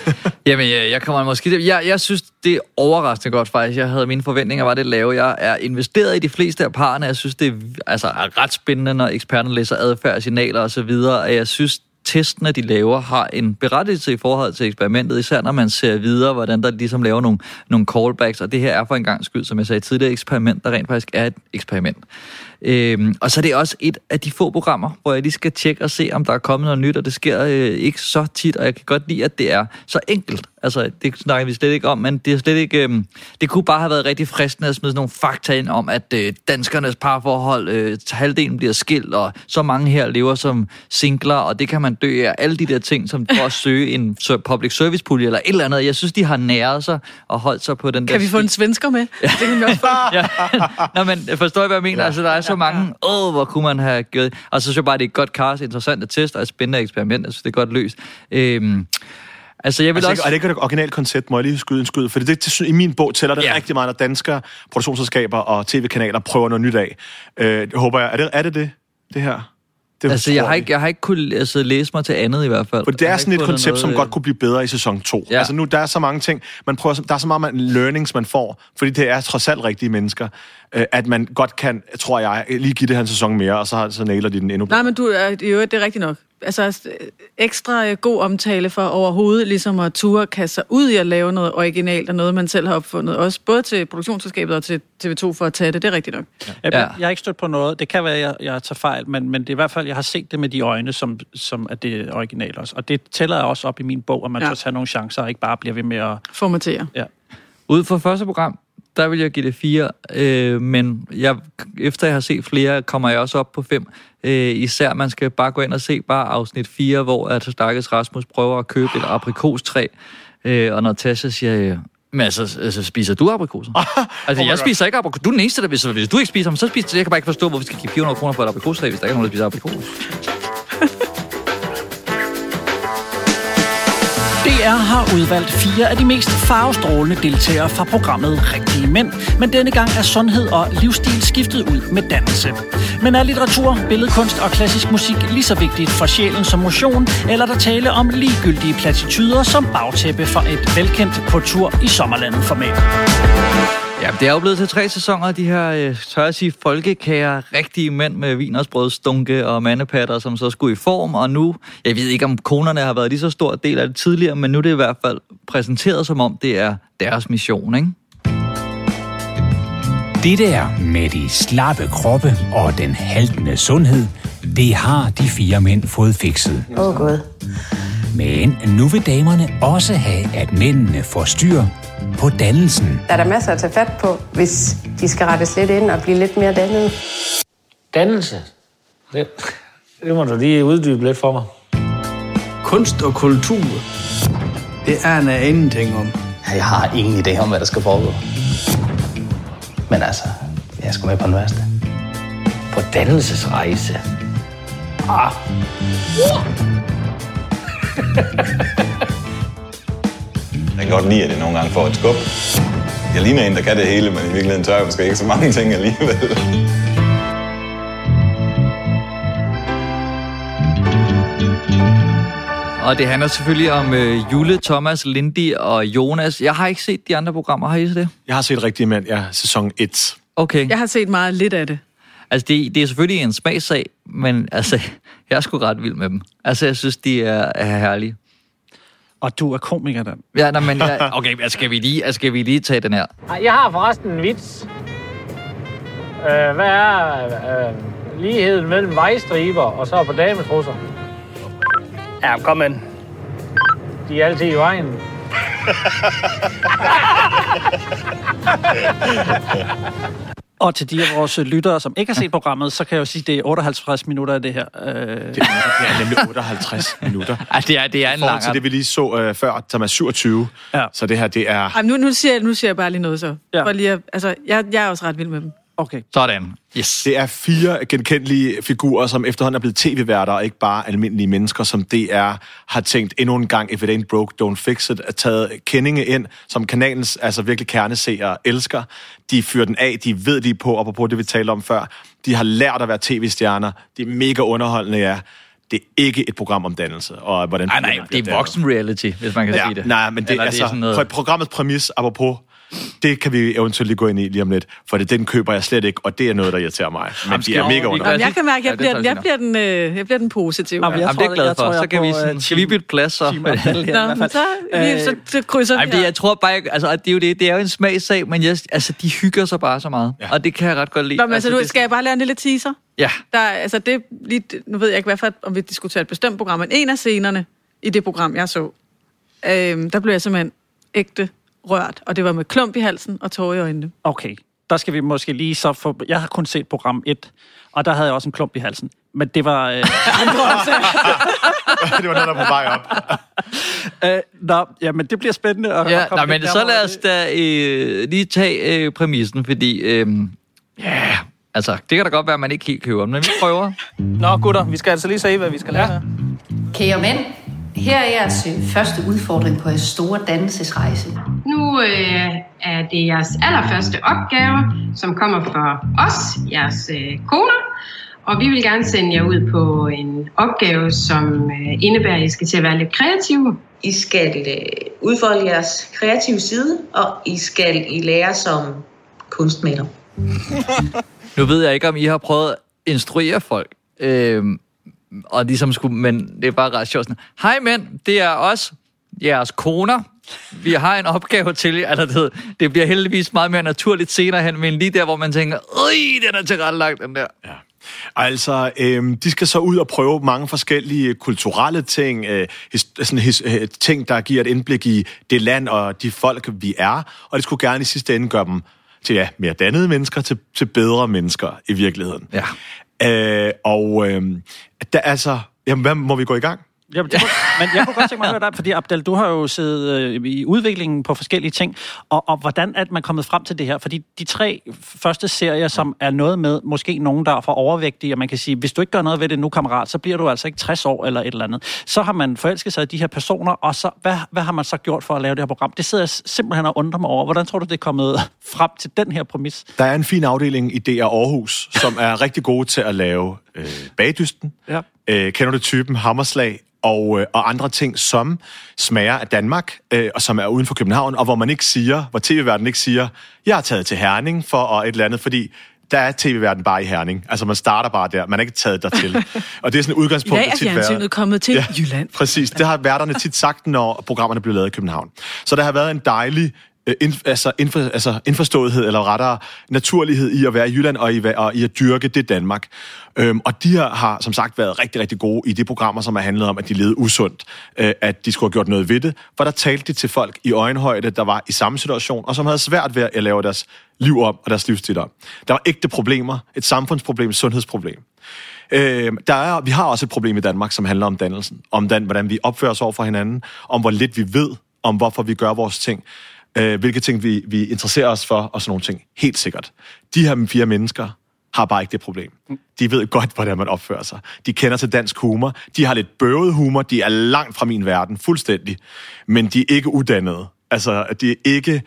Jamen, jeg, jeg kommer måske til. Jeg, jeg synes, det er overraskende godt faktisk. Jeg havde mine forventninger var det lave. Jeg er investeret i de fleste af parerne. Jeg synes, det er, altså, er ret spændende, når eksperterne læser adfærd, signaler osv. Og jeg synes, testene, de laver, har en berettigelse i forhold til eksperimentet, især når man ser videre, hvordan der ligesom laver nogle, nogle callbacks, og det her er for en gang skyld, som jeg sagde tidligere, eksperiment, der rent faktisk er et eksperiment. Øhm, og så er det også et af de få programmer, hvor jeg lige skal tjekke og se, om der er kommet noget nyt, og det sker øh, ikke så tit, og jeg kan godt lide, at det er så enkelt. Altså, det snakker vi slet ikke om, men det er slet ikke... Øh, det kunne bare have været rigtig fristende at smide nogle fakta ind om, at øh, danskernes parforhold, øh, halvdelen bliver skilt, og så mange her lever som singler, og det kan man dø af. Alle de der ting, som for at søge en public service pulje eller et eller andet. Jeg synes, de har næret sig og holdt sig på den der Kan vi få en svensker med? Det kan vi også få. ja. Nå, men forstår I, hvad jeg mener? Ja. Altså, der er så mange, åh, hvor kunne man have gjort... Og så synes jeg bare, det er et godt cast, interessant test og et spændende eksperiment. Synes, det er godt løst. Øhm, altså, jeg vil Altså, også... Er det ikke et originalt koncept, må jeg lige skyde en skyde? For det, det, det, i min bog tæller det Ja. rigtig meget, når danskere, produktionsselskaber og tv-kanaler prøver noget nyt af. Øh, håber jeg. Er det er det, det, det her? Det Altså, jeg har ikke, jeg har ikke kunnet altså, læse mig til andet i hvert fald. For det er sådan et koncept, som noget, godt øh, kunne blive bedre i sæson 2. Ja. Ja. Altså nu, der er så mange ting, man prøver, der er så meget man, learnings, man får, fordi det er trods alt rigtige mennesker. Øh, at man godt kan, tror jeg, lige give det her en sæson mere, og så, så nailer de den endnu bedre. Nej, men du, det jo det er rigtigt nok. Altså, øh, ekstra øh, god omtale for overhovedet ligesom at ture kaste sig ud i at lave noget originalt og noget, man selv har opfundet. Også både til produktionsselskabet og til TV2 for at tage det. Det er rigtigt nok. Jeg, ja. jeg har ikke stødt på noget. Det kan være, at jeg, jeg tager fejl, men, men det er i hvert fald, jeg har set det med de øjne, som, som er det originale også. Og det tæller jeg også op i min bog, at man ja. skal tage nogle chancer og ikke bare bliver ved med at... Formatere. Ja. Ud fra første program, der vil jeg give det fire, øh, men jeg, efter jeg har set flere, kommer jeg også op på fem. Øh, især man skal bare gå ind og se bare afsnit 4, hvor at Stakkels Rasmus prøver at købe et aprikostræ, øh, og når Tasha siger, øh, men altså, altså, spiser du aprikoser? altså, my jeg spiser ikke aprikoser. Du er den eneste, der hvis, hvis du ikke spiser dem, så spiser jeg. kan bare ikke forstå, hvorfor vi skal give 400 kroner for et aprikostræ, hvis der ikke er nogen, der spiser aprikoser. DR har udvalgt fire af de mest farvestrålende deltagere fra programmet Rigtige Mænd, men denne gang er sundhed og livsstil skiftet ud med dannelse. Men er litteratur, billedkunst og klassisk musik lige så vigtigt for sjælen som motion, eller der tale om ligegyldige platituder som bagtæppe for et velkendt kultur i sommerlandet format? Ja, det er jo blevet til tre sæsoner af de her, øh, tør jeg sige, folkekager, rigtige mænd med vinersbrødstunke og mandepatter, som så skulle i form, og nu, jeg ved ikke om konerne har været lige så stor del af det tidligere, men nu er det i hvert fald præsenteret som om, det er deres mission, ikke? Det der med de slappe kroppe og den haltende sundhed, det har de fire mænd fået fikset. Åh, oh, Gud. Men nu vil damerne også have, at mændene får styr på dannelsen. Der er der masser at tage fat på, hvis de skal rettes lidt ind og blive lidt mere dannet. Dannelse. Det, det må du lige uddybe lidt for mig. Kunst og kultur, det aner jeg ingenting om. Jeg har ingen idé om, hvad der skal foregå. Men altså, jeg skal med på den værste. På dannelsesrejse. Ah. Jeg kan godt lide, at det nogle gange får et skub. Jeg ligner en, der kan det hele, men i virkeligheden tør jeg måske ikke så mange ting alligevel. Og det handler selvfølgelig om øh, Jule, Thomas, Lindy og Jonas. Jeg har ikke set de andre programmer. Har I set det? Jeg har set Rigtige Mænd, ja, sæson 1. Okay. Jeg har set meget lidt af det. Altså, det, det er selvfølgelig en smagssag, men altså, jeg er sgu ret vild med dem. Altså, jeg synes, de er, er herlige. Og du er komiker, Dan. Ja, nej, men jeg, okay, altså, skal vi, lige, altså, skal vi lige tage den her? Jeg har forresten en vits. Øh, hvad er øh, ligheden mellem vejstriber og så på dametrusser? Ja, kom ind. De er altid i vejen. Og til de af vores lyttere, som ikke har set programmet, så kan jeg jo sige, at det er 58 minutter af det her. Øh... Det, det er nemlig 58 minutter. Ej, det er, det er en lang... til det, vi lige så øh, før, som er 27. Ja. Så det her, det er... Ej, nu, nu, siger jeg, nu siger jeg bare lige noget så. Ja. For lige at, altså, jeg, jeg er også ret vild med dem. Okay. Sådan. Yes. Det er fire genkendelige figurer, som efterhånden er blevet tv-værter, og ikke bare almindelige mennesker, som DR har tænkt endnu en gang, if it ain't broke, don't fix it, at taget kendinge ind, som kanalens altså virkelig kerneseere elsker. De fyrer den af, de ved, de er på, og på det, vi talte om før. De har lært at være tv-stjerner. De er mega underholdende, ja. Det er ikke et program om dannelse, og hvordan... Nej, nej, det er voksen reality, hvis man kan ja, sige det. Nej, men det, Eller altså, det er sådan noget... programmets præmis, apropos, det kan vi eventuelt lige gå ind i lige om lidt, for det, den køber jeg slet ikke, og det er noget, der irriterer mig. Men de er mega Jamen, underholdende. jeg kan mærke, at jeg, er bliver, den, jeg, bliver den, øh, jeg bliver den positive. Jamen, jeg Jamen, det er jeg glad for. Så kan vi, sådan, skal vi bytte plads, så? Nå, men så, vi, så, så krydser vi jeg tror bare, ikke- altså, det er jo det, det er jo en smagssag, men jeg, altså, de hygger sig bare så meget, ja. og det kan jeg ret godt lide. Nå, men altså, du, det, skal jeg bare lave en lille teaser? Ja. Der, er- altså, det, lige, nu ved jeg ikke, hvad for, om vi diskuterer et bestemt program, men en af scenerne i det program, jeg så, øhm, der blev jeg simpelthen ægte rørt, og det var med klump i halsen og tårer i øjnene. Okay, der skal vi måske lige så få... Jeg har kun set program 1, og der havde jeg også en klump i halsen. Men det var... Øh... det var noget, der var på vej op. øh, nå, jamen det bliver spændende at Ja, nej, men så lad os da øh, lige tage øh, præmissen, fordi... Øh, ja, altså, det kan da godt være, at man ikke helt køber men vi prøver. Nå, gutter, vi skal altså lige se, hvad vi skal lære her. Kære mænd, her er jeres øh, første udfordring på jeres store dannelsesrejse. Nu øh, er det jeres allerførste opgave, som kommer fra os, jeres øh, koner. Og vi vil gerne sende jer ud på en opgave, som øh, indebærer, at I skal til at være lidt kreative. I skal øh, udfolde jeres kreative side, og I skal I lære som kunstmaler. Nu ved jeg ikke, om I har prøvet at instruere folk. Øhm, og ligesom skulle, men det er bare ret sjovt. sådan, Hej mænd, det er os, jeres koner. Vi har en opgave til jer. Altså, det, det bliver heldigvis meget mere naturligt senere hen, men lige der, hvor man tænker, øj, den er tilrettelagt, den der. Ja. Altså, øhm, de skal så ud og prøve mange forskellige kulturelle ting, øh, his, sådan, his, øh, ting, der giver et indblik i det land og de folk, vi er, og det skulle gerne i sidste ende gøre dem til ja, mere dannede mennesker, til, til bedre mennesker i virkeligheden. Ja. Øh, og øh, da, altså, jamen, hvad, må vi gå i gang? Jamen, det kunne, men jeg kunne godt tænke mig at høre dig, fordi Abdel, du har jo siddet øh, i udviklingen på forskellige ting, og, og hvordan er man kommet frem til det her? Fordi de tre første serier, som er noget med måske nogen, der er for overvægtige, og man kan sige, hvis du ikke gør noget ved det nu, kammerat, så bliver du altså ikke 60 år eller et eller andet. Så har man forelsket sig i de her personer, og så, hvad, hvad har man så gjort for at lave det her program? Det sidder jeg simpelthen og undrer mig over. Hvordan tror du, det er kommet frem til den her præmis? Der er en fin afdeling i DR Aarhus, som er rigtig gode til at lave øh, bagdysten. Ja. Øh, kender du typen hammerslag? Og, øh, og andre ting, som smager af Danmark, øh, og som er uden for København, og hvor man ikke siger, hvor tv-verden ikke siger, jeg har taget til Herning for og et eller andet, fordi der er tv-verden bare i Herning. Altså, man starter bare der. Man er ikke taget dertil. og det er sådan et I udgangspunkt, dag er fjernsynet været- kommet til Jylland. Præcis. Det har værterne tit sagt, når programmerne blev lavet i København. Så der har været en dejlig øh, ind, altså, indfor, altså indforståethed, eller rettere naturlighed i at være i Jylland og i, og i at dyrke det Danmark. Øhm, og de her har som sagt været rigtig, rigtig gode i de programmer, som har handlet om, at de levede usundt, øh, at de skulle have gjort noget ved det, for der talte de til folk i øjenhøjde, der var i samme situation, og som havde svært ved at lave deres liv om og deres livsstil om. Der var ægte problemer, et samfundsproblem, et sundhedsproblem. Øh, der er, vi har også et problem i Danmark, som handler om dannelsen. Om den, hvordan vi opfører os over for hinanden. Om hvor lidt vi ved om, hvorfor vi gør vores ting. Øh, hvilke ting vi, vi interesserer os for, og sådan nogle ting. Helt sikkert. De her fire mennesker har bare ikke det problem. De ved godt, hvordan man opfører sig. De kender til dansk humor. De har lidt bøvet humor. De er langt fra min verden, fuldstændig. Men de er ikke uddannede. Altså, de er ikke...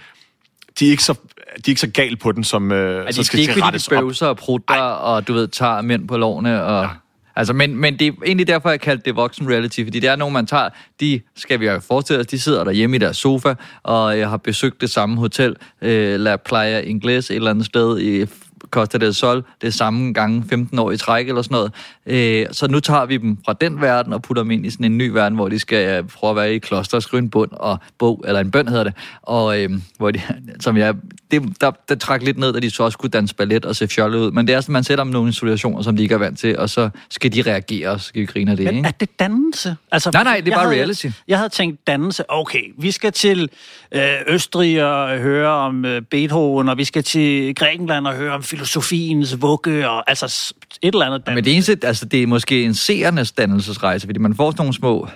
De er ikke så, de er ikke så gal på den, som øh, så de, skal det er ikke, rettes de op. bøvser og prutter, og du ved, tager mænd på lovene. Og, ja altså, men, men det er egentlig derfor, jeg kaldte det voksen reality, fordi det er nogen, man tager, de skal vi jo forestille os, de sidder derhjemme i deres sofa, og jeg har besøgt det samme hotel, øh, La Playa Ingles, et eller andet sted i Costa del Sol, det er samme gange 15 år i træk eller sådan noget. Øh, så nu tager vi dem fra den verden og putter dem ind i sådan en ny verden, hvor de skal øh, prøve at være i kloster og skrive en bund og bog, eller en bøn hedder det, og øh, hvor de, som jeg, det, der, der trak lidt ned, at de så også skulle danse ballet og se fjollet ud, men det er sådan, man sætter dem nogle situationer, som de ikke er vant til, og så skal de reagere, og så skal vi grine af det, Men ikke? er det dannelse? Altså, Nej, nej, det er bare havde, reality. Jeg havde tænkt dannelse. Okay, vi skal til øh, Østrig og høre om øh, Beethoven, og vi skal til Grækenland og høre om filosofiens vugge, og altså et eller andet dannelse. Men det eneste, altså det er måske en seernes dannelsesrejse, fordi man får sådan nogle små...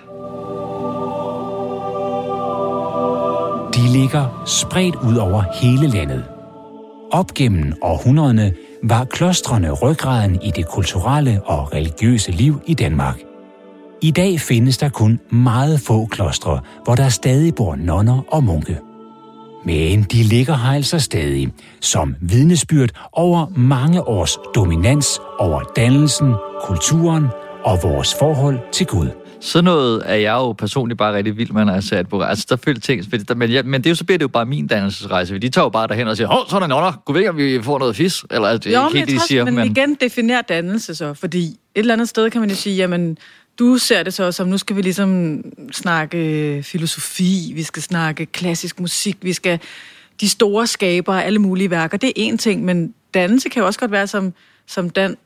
De ligger spredt ud over hele landet. Op gennem århundrederne var klostrene ryggraden i det kulturelle og religiøse liv i Danmark. I dag findes der kun meget få klostre, hvor der stadig bor nonner og munke. Men de ligger her altså stadig, som vidnesbyrd over mange års dominans over dannelsen, kulturen og vores forhold til Gud. Sådan noget er jeg jo personligt bare rigtig vild med, når jeg ser et program. Altså, der følger ting, der, men, jeg, men det er jo, så bliver det jo bare min dannelsesrejse, for de tager jo bare derhen og siger, hov, sådan en ånder, kunne vi ikke, om vi får noget fis? Eller altså, det er Jo, ikke men, helt det, de siger, men, men... igen definerer dannelse så, fordi et eller andet sted kan man jo sige, jamen, du ser det så som, nu skal vi ligesom snakke øh, filosofi, vi skal snakke klassisk musik, vi skal de store skabere, alle mulige værker, det er én ting, men dannelse kan jo også godt være som, som Dan,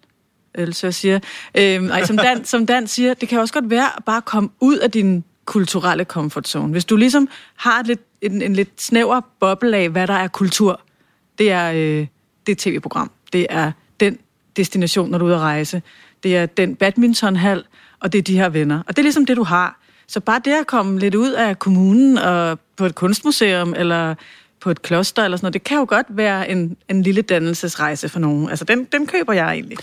Else siger, øhm, ej, som, Dan, som Dan siger, det kan også godt være at bare komme ud af din kulturelle comfort zone. Hvis du ligesom har et lidt, en, en lidt snæver boble af, hvad der er kultur, det er øh, det tv-program. Det er den destination, når du er ude at rejse. Det er den badmintonhal, og det er de her venner. Og det er ligesom det, du har. Så bare det at komme lidt ud af kommunen og på et kunstmuseum, eller på et kloster eller sådan noget, det kan jo godt være en, en lille dannelsesrejse for nogen. Altså, den, den køber jeg egentlig.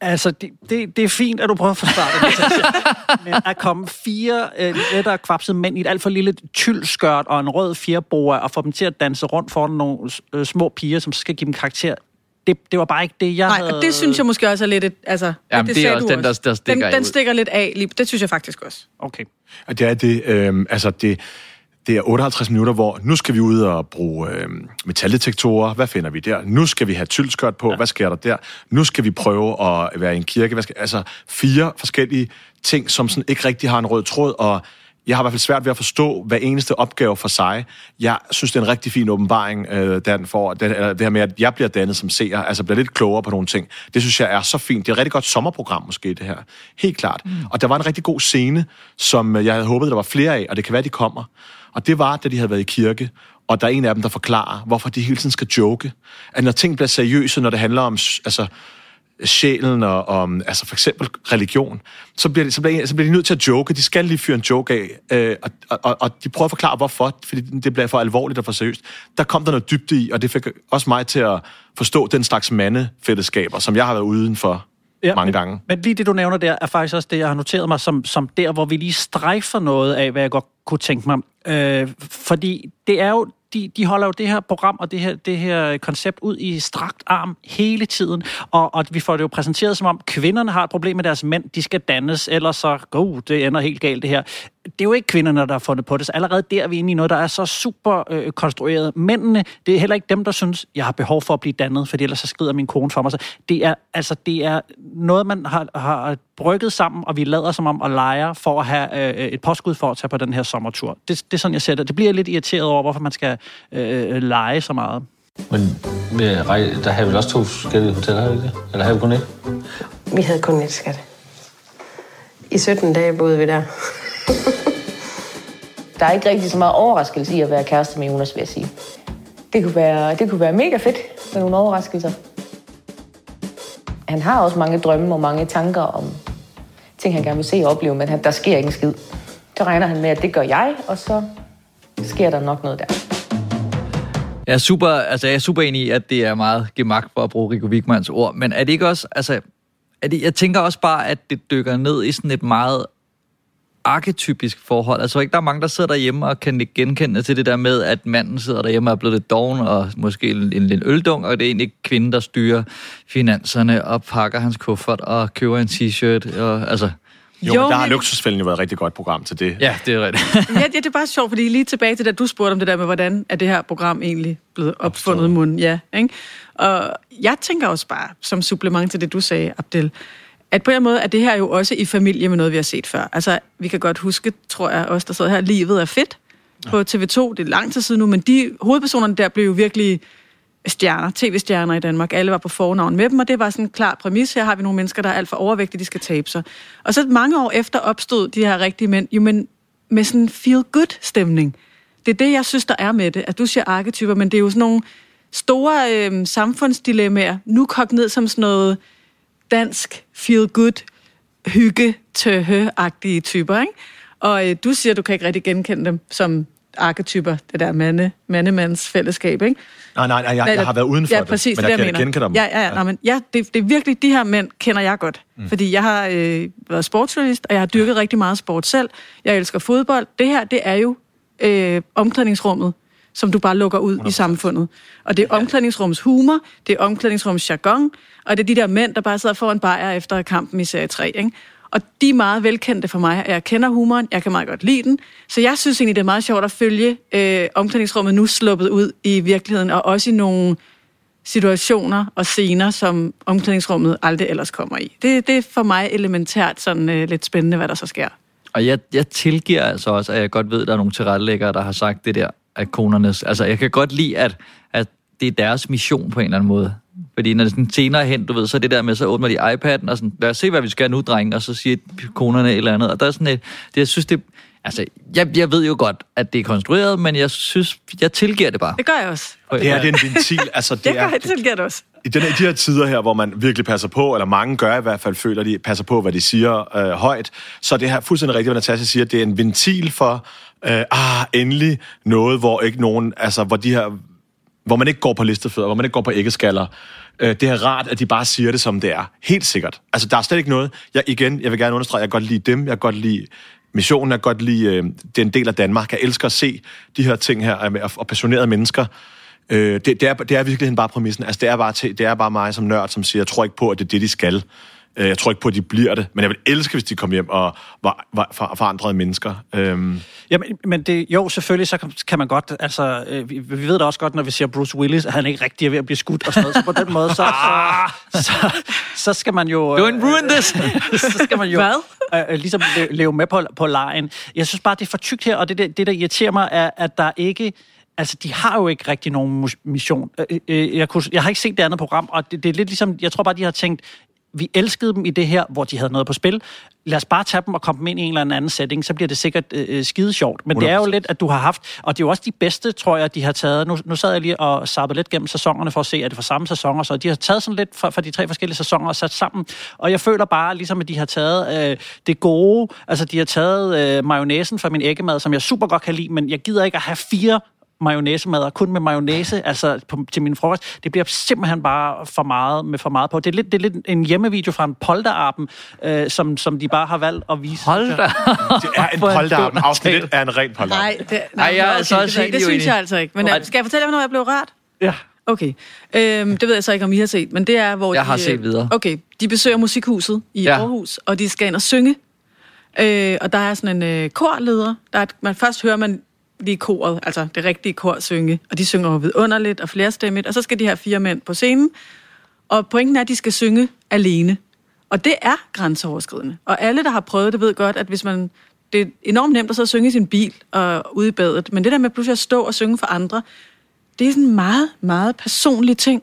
Altså, det, det, det er fint, at du prøver at forsvare det. Men at komme fire øh, lettere kvapsede mænd i et alt for lille tyldskørt og en rød fjerboa og få dem til at danse rundt foran nogle øh, små piger, som skal give dem karakter, det, det var bare ikke det, jeg Nej, havde... og det synes jeg måske også er lidt et... Altså, Jamen, det er sagde også du den, der- der stikker den, den stikker lidt af. lige- Det synes jeg faktisk også. Okay. Og det er det, øh, altså det, det er 58 minutter, hvor nu skal vi ud og bruge øh, metaldetektorer. Hvad finder vi der? Nu skal vi have tyldskørt på. Ja. Hvad sker der der? Nu skal vi prøve at være i en kirke. Hvad skal, altså fire forskellige ting, som sådan ikke rigtig har en rød tråd, og jeg har i hvert fald svært ved at forstå hver eneste opgave for sig. Jeg synes, det er en rigtig fin åbenbaring, øh, den får, det, det her med, at jeg bliver dannet som seer, altså bliver lidt klogere på nogle ting. Det synes jeg er så fint. Det er et rigtig godt sommerprogram måske, det her. Helt klart. Mm. Og der var en rigtig god scene, som jeg havde håbet, der var flere af, og det kan være, de kommer. Og det var, da de havde været i kirke, og der er en af dem, der forklarer, hvorfor de hele tiden skal joke. At når ting bliver seriøse, når det handler om altså, sjælen og om altså for eksempel religion, så bliver, de, så, bliver, så bliver de nødt til at joke. De skal lige fyre en joke af, øh, og, og, og de prøver at forklare, hvorfor, fordi det bliver for alvorligt og for seriøst. Der kom der noget dybde i, og det fik også mig til at forstå den slags mandefællesskaber, som jeg har været uden for ja, mange gange. Men, men lige det, du nævner der, er faktisk også det, jeg har noteret mig som, som der, hvor vi lige strejfer noget af, hvad jeg godt kunne tænke mig. Øh, fordi det er jo de, de holder jo det her program og det her, det her koncept ud i strakt arm hele tiden, og, og vi får det jo præsenteret som om, kvinderne har et problem med deres mænd, de skal dannes, ellers så, go, det ender helt galt det her. Det er jo ikke kvinderne, der har fundet på det, så allerede der er vi inde i noget, der er så super øh, konstrueret. Mændene, det er heller ikke dem, der synes, jeg har behov for at blive dannet, for ellers så skrider min kone for mig. Så det er, altså, det er noget, man har, har brygget sammen, og vi lader som om at lege for at have øh, et påskud for at tage på den her sommertur. Det, det er sådan, jeg ser det. Det bliver lidt irriteret over, hvorfor man skal øh, lege så meget. Men der havde vel også to forskellige hoteller, havde det? Eller havde vi kun et? Vi havde kun et, skat. I 17 dage boede vi der. der er ikke rigtig så meget overraskelse i at være kæreste med Jonas, vil jeg sige. Det kunne være, det kunne være mega fedt med nogle overraskelser. Han har også mange drømme og mange tanker om ting, han gerne vil se og opleve, men der sker ikke en skid. Så regner han med, at det gør jeg, og så sker der nok noget der. Jeg er super, altså jeg er super enig i, at det er meget gemagt for at bruge Rico Wigmans ord, men er det ikke også, altså, er det, jeg tænker også bare, at det dykker ned i sådan et meget arketypisk forhold. Altså ikke, der er mange, der sidder derhjemme og kan genkende til det der med, at manden sidder derhjemme og er blevet lidt doven og måske en, en øldung, og det er egentlig kvinden, der styrer finanserne og pakker hans kuffert og køber en t-shirt. Og, altså, jo, jo men der har Luksusfælden jo været et rigtig godt program til det. Ja, det er rigtigt. ja, det er bare sjovt, fordi lige tilbage til det, du spurgte om det der med, hvordan er det her program egentlig blevet opfundet i munden. Ja, ikke? Og jeg tænker også bare, som supplement til det, du sagde, Abdel, at på en måde er det her jo også i familie med noget, vi har set før. Altså, vi kan godt huske, tror jeg, os der sidder her, Livet er fedt på TV2. Det er lang tid siden nu, men de hovedpersonerne der blev jo virkelig stjerner, tv-stjerner i Danmark. Alle var på fornavn med dem, og det var sådan en klar præmis. Her har vi nogle mennesker, der er alt for overvægtige, de skal tabe sig. Og så mange år efter opstod de her rigtige mænd, jo men med sådan en feel-good-stemning. Det er det, jeg synes, der er med det. At du siger arketyper, men det er jo sådan nogle store øh, samfundsdilemmaer, nu kogt ned som sådan noget dansk feel-good, hygge agtige typer, ikke? Og øh, du siger, du kan ikke rigtig genkende dem som arketyper, det der mande, mandemands fællesskab, ikke? Nej, nej, nej, jeg, jeg har været uden for ja, præcis, det, men det, jeg, jeg kan genkende dem. Ja, ja, ja. Nej, men ja det, det er virkelig, de her mænd kender jeg godt. Mm. Fordi jeg har øh, været sportsjournalist, og jeg har dyrket ja. rigtig meget sport selv. Jeg elsker fodbold. Det her, det er jo øh, omklædningsrummet, som du bare lukker ud 100%. i samfundet. Og det er omklædningsrums humor, det er omklædningsrums jargon, og det er de der mænd, der bare sidder foran bajer efter kampen i serie 3, ikke? Og de er meget velkendte for mig. Jeg kender humoren, jeg kan meget godt lide den. Så jeg synes egentlig, det er meget sjovt at følge øh, omklædningsrummet nu sluppet ud i virkeligheden, og også i nogle situationer og scener, som omklædningsrummet aldrig ellers kommer i. Det, det er for mig elementært sådan øh, lidt spændende, hvad der så sker. Og jeg, jeg tilgiver altså også, at jeg godt ved, at der er nogle tilrettelæggere, der har sagt det der, at konernes... Altså, jeg kan godt lide, at, at det er deres mission på en eller anden måde. Fordi når det sådan senere hen, du ved, så er det der med, så åbner de iPad'en, og sådan, lad os se, hvad vi skal nu, drenge, og så siger konerne et eller andet. Og der er sådan et, det, jeg synes, det, altså, jeg, jeg ved jo godt, at det er konstrueret, men jeg synes, jeg tilgiver det bare. Det gør jeg også. Det er, det er en ventil, altså det jeg gør, er... Jeg tilgiver det også. I, den, I de her tider her, hvor man virkelig passer på, eller mange gør i hvert fald, føler de passer på, hvad de siger øh, højt, så det her fuldstændig rigtigt, hvad Natasha siger, det er en ventil for, øh, ah, endelig noget, hvor ikke nogen, altså, hvor de her hvor man ikke går på listefødder, hvor man ikke går på æggeskaller. Øh, det er rart, at de bare siger det, som det er. Helt sikkert. Altså, der er slet ikke noget... Jeg, igen, jeg vil gerne understrege, jeg kan godt lide dem, jeg kan godt lide missionen, jeg kan godt lide... Øh, det er en del af Danmark. Jeg elsker at se de her ting her, øh, med, og passionerede mennesker. Øh, det, det, er, det er virkelig bare præmissen. Altså, det er bare, det er bare mig som nørd, som siger, jeg tror ikke på, at det er det, de skal. Øh, Jeg tror ikke på, at de bliver det, men jeg vil elske, hvis de kom hjem og var, var for, forandrede mennesker. Øhm, Jamen, men det, jo, selvfølgelig, så kan, man godt, altså, øh, vi, vi ved da også godt, når vi ser Bruce Willis, at han ikke rigtig er ved at blive skudt og sådan noget, så på den måde, så, så, så, så skal man jo... Don't ruin this! så skal man jo Hvad? øh, øh, ligesom le- leve med på, på lejen. Jeg synes bare, det er for tykt her, og det, det, det der irriterer mig, er, at der ikke... Altså, de har jo ikke rigtig nogen mission. Øh, øh, Jeg, kunne, jeg har ikke set det andet program, og det, det er lidt ligesom... Jeg tror bare, de har tænkt, vi elskede dem i det her, hvor de havde noget på spil. Lad os bare tage dem og komme dem ind i en eller anden setting, så bliver det sikkert øh, skide sjovt. Men det er jo 100%. lidt, at du har haft, og det er jo også de bedste, tror jeg, de har taget. Nu, nu sad jeg lige og sappede lidt gennem sæsonerne for at se, at det var samme sæsoner, så de har taget sådan lidt fra, fra de tre forskellige sæsoner og sat sammen. Og jeg føler bare, ligesom at de har taget øh, det gode, altså de har taget øh, mayonnaisen fra min æggemad, som jeg super godt kan lide, men jeg gider ikke at have fire mayonnaisemader, kun med mayonnaise, altså på, til min frokost. Det bliver simpelthen bare for meget med for meget på. Det er lidt, det er lidt en hjemmevideo fra en polterappen, øh, som, som de bare har valgt at vise. Hold da. det er en polterappen. Afsnit 1 er en ren polterappen. Nej, det, Ej, jeg er altså også det, det, synes jeg altså ikke. Men Nej. øh, skal jeg fortælle jer, hvornår jeg blev rørt? Ja. Okay. Øhm, det ved jeg så ikke, om I har set, men det er, hvor Jeg de... har øh, set videre. Okay, de besøger Musikhuset i Ja. Aarhus, og de skal ind og synge. Øh, og der er sådan en øh, korleder. Der er, man først hører man lige koret, altså det rigtige kor synge, og de synger jo vidunderligt og flerstemmigt, og så skal de her fire mænd på scenen, og pointen er, at de skal synge alene. Og det er grænseoverskridende. Og alle, der har prøvet det, ved godt, at hvis man... Det er enormt nemt at så synge i sin bil og ude i badet, men det der med pludselig at stå og synge for andre, det er sådan en meget, meget personlig ting.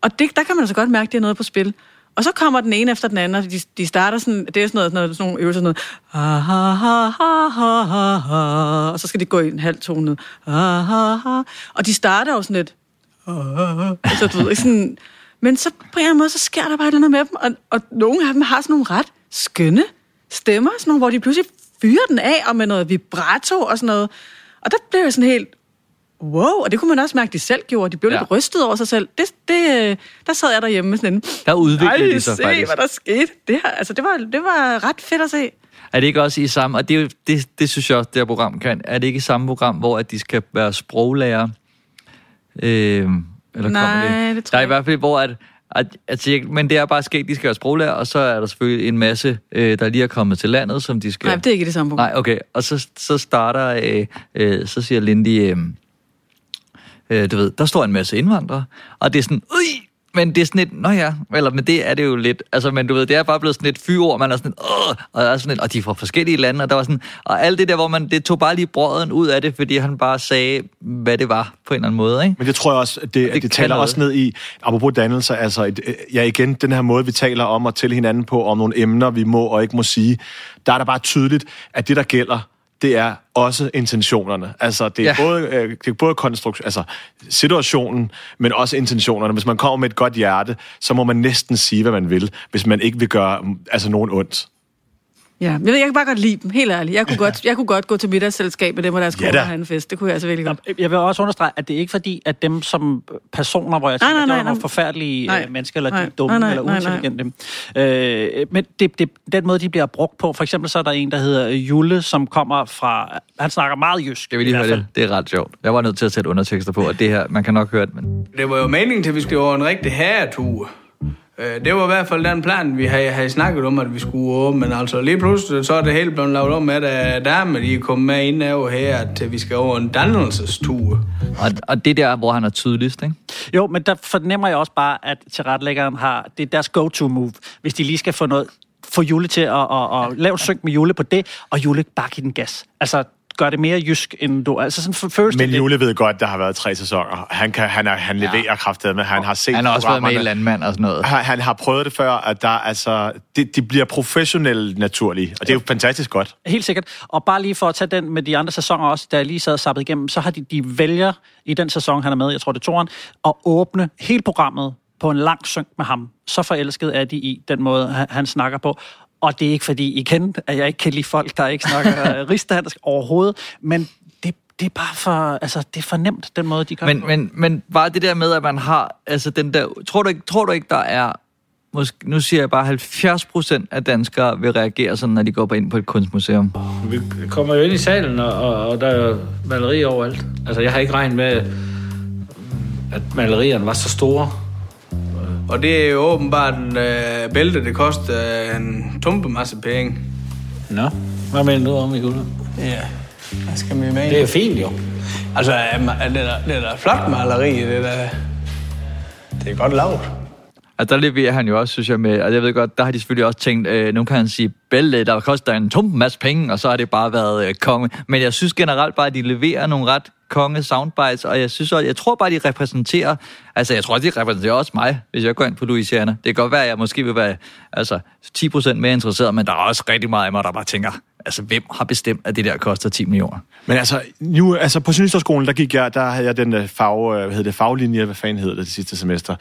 Og det, der kan man altså godt mærke, at det er noget på spil. Og så kommer den ene efter den anden, og de, de starter sådan, det er sådan noget, sådan, noget, sådan nogle øvelser, sådan noget, ah, ha, ha, ha, ha, ha, ha, og så skal de gå i en halv tone ned, ah, ha, ha, og de starter jo sådan lidt, ah, så du ved, ikke sådan, men så på en eller anden måde, så sker der bare et eller andet med dem, og, og nogle af dem har sådan nogle ret skønne stemmer, sådan nogle, hvor de pludselig fyrer den af, og med noget vibrato og sådan noget, og der blev jeg sådan helt, wow, og det kunne man også mærke, de selv gjorde. De blev ja. Lidt rystet over sig selv. Det, det, øh, der sad jeg derhjemme med sådan en... Der udviklede "Ej, de sig se, faktisk. hvad der skete. Det, her, altså, det, var, det var ret fedt at se. Er det ikke også i samme, og det, det, det synes jeg også, det her program kan, er det ikke i samme program, hvor at de skal være sproglærer? Øh, eller Nej, det? det tror Der er i jeg hvert fald, hvor at, at, at jeg, men det er bare sket, de skal være sproglærer, og så er der selvfølgelig en masse, øh, der lige er kommet til landet, som de skal... Nej, det er ikke det samme program. Nej, okay. Og så, så starter, øh, øh, så siger Lindy, øh, øh, du ved, der står en masse indvandrere, og det er sådan, Ui! men det er sådan et, nå ja, eller men det er det jo lidt, altså, men du ved, det er bare blevet sådan et fyord, man er sådan, Åh! og, er sådan et, og de er fra forskellige lande, og der var sådan, og alt det der, hvor man, det tog bare lige brøden ud af det, fordi han bare sagde, hvad det var, på en eller anden måde, ikke? Men det tror jeg også, at det, det, det taler noget. også ned i, apropos dannelse, altså, et, ja igen, den her måde, vi taler om at tælle hinanden på, om nogle emner, vi må og ikke må sige, der er der bare tydeligt, at det, der gælder, det er også intentionerne. Altså, det er, Ja. både, øh, det er både konstruktion, altså situationen, men også intentionerne. Hvis man kommer med et godt hjerte, så må man næsten sige, hvad man vil, hvis man ikke vil gøre altså, nogen ondt. Ja, jeg, ved, jeg kan bare godt lide dem, helt ærligt. Jeg kunne, godt, jeg kunne godt gå til middagsselskab med dem og deres Ja koner da. og have en fest. Det kunne jeg altså virkelig godt. Jeg vil også understrege, at det er ikke fordi, at dem som personer, hvor jeg Nej, tænker, nej, at der nej, er nogle nej. forfærdelige Nej. nej. mennesker, eller de Nej. er dumme, Nej, nej, eller nej, nej. uintelligente. Øh, men det, det, den måde, de bliver brugt på, for eksempel så er der en, der hedder Jule, som kommer fra, han snakker meget jysk. Jeg vil lige i høre hvert det. Det er ret sjovt. Jeg var nødt til at sætte undertekster på, og det her, man kan nok høre det, men... Det var jo meningen til, at vi skulle over en rigtig herretur. Øh, Det var i hvert fald den plan, vi havde, havde snakket om, at vi skulle over. Men altså lige pludselig, så er det hele blevet lavet om, at øh, damer de er kommet med ind over her, at vi skal over en dannelsestur. Og, og det der, hvor han er tydeligst, ikke? Jo, men der fornemmer jeg også bare, at tilrettelæggeren har, det er deres go-to-move, hvis de lige skal få noget, få Jule til at, at, at lave et synk med Jule på det, og Jule bare give den gas. Altså, gør det mere jysk, end du... Altså, sådan føles Men Jule ved godt, der har været tre sæsoner. Han, kan, han, er, han leverer ja. kraftet med, han har set Han har også været med i. Landmand og sådan noget. Han, han har prøvet det før, at der, altså, det, de bliver professionelle naturlige, og det er jo fantastisk godt. Helt sikkert. Og bare lige for at tage den med de andre sæsoner også, da jeg lige sad og sappede igennem, så har de, de vælger i den sæson, han er med, jeg tror det er toren, at åbne hele programmet på en lang synk med ham. Så forelsket er de i den måde, han, han snakker på. Og det er ikke fordi, igen, at jeg ikke kan lide folk, der ikke snakker rigsdansk overhovedet, men det, det er bare for, altså, det er for nemt, den måde, de gør det Men, på. men, men bare det der med, at man har, altså den der, tror du ikke, tror du ikke der er, måske, nu siger jeg bare 70 procent af danskere vil reagere sådan, når de går på ind på et kunstmuseum? Vi kommer jo ind i salen, og, og, og der er jo maleri overalt. Altså, jeg har ikke regnet med, at malerierne var så store. Og det er jo åbenbart en øh, bælte, det koster øh, en tumpe masse penge. Nå, hvad mener du om i gulvet? Ja, hvad skal vi med? Det er fint jo. Altså, er ma- det er det er da flot maleri, det er da... Det er godt lavet. Og der leverer han jo også, synes jeg, med, og jeg ved godt, der har de selvfølgelig også tænkt, øh, nu kan han sige, Belle, øh, der koster en tum masse penge, og så har det bare været øh, konge. Men jeg synes generelt bare, at de leverer nogle ret konge soundbites, og jeg synes også, jeg tror bare, de repræsenterer, altså jeg tror de repræsenterer også mig, hvis jeg går ind på Louisiana. Det kan godt være, at jeg måske vil være altså, 10% mere interesseret, men der er også rigtig meget af mig, der bare tænker, altså hvem har bestemt, at det der koster 10 millioner? Men altså, nu, altså på Journalisterskolen, der gik jeg, der havde jeg den øh, fag, øh, hvad hedder det, faglinje, hvad fanden hedder det, det sidste semester.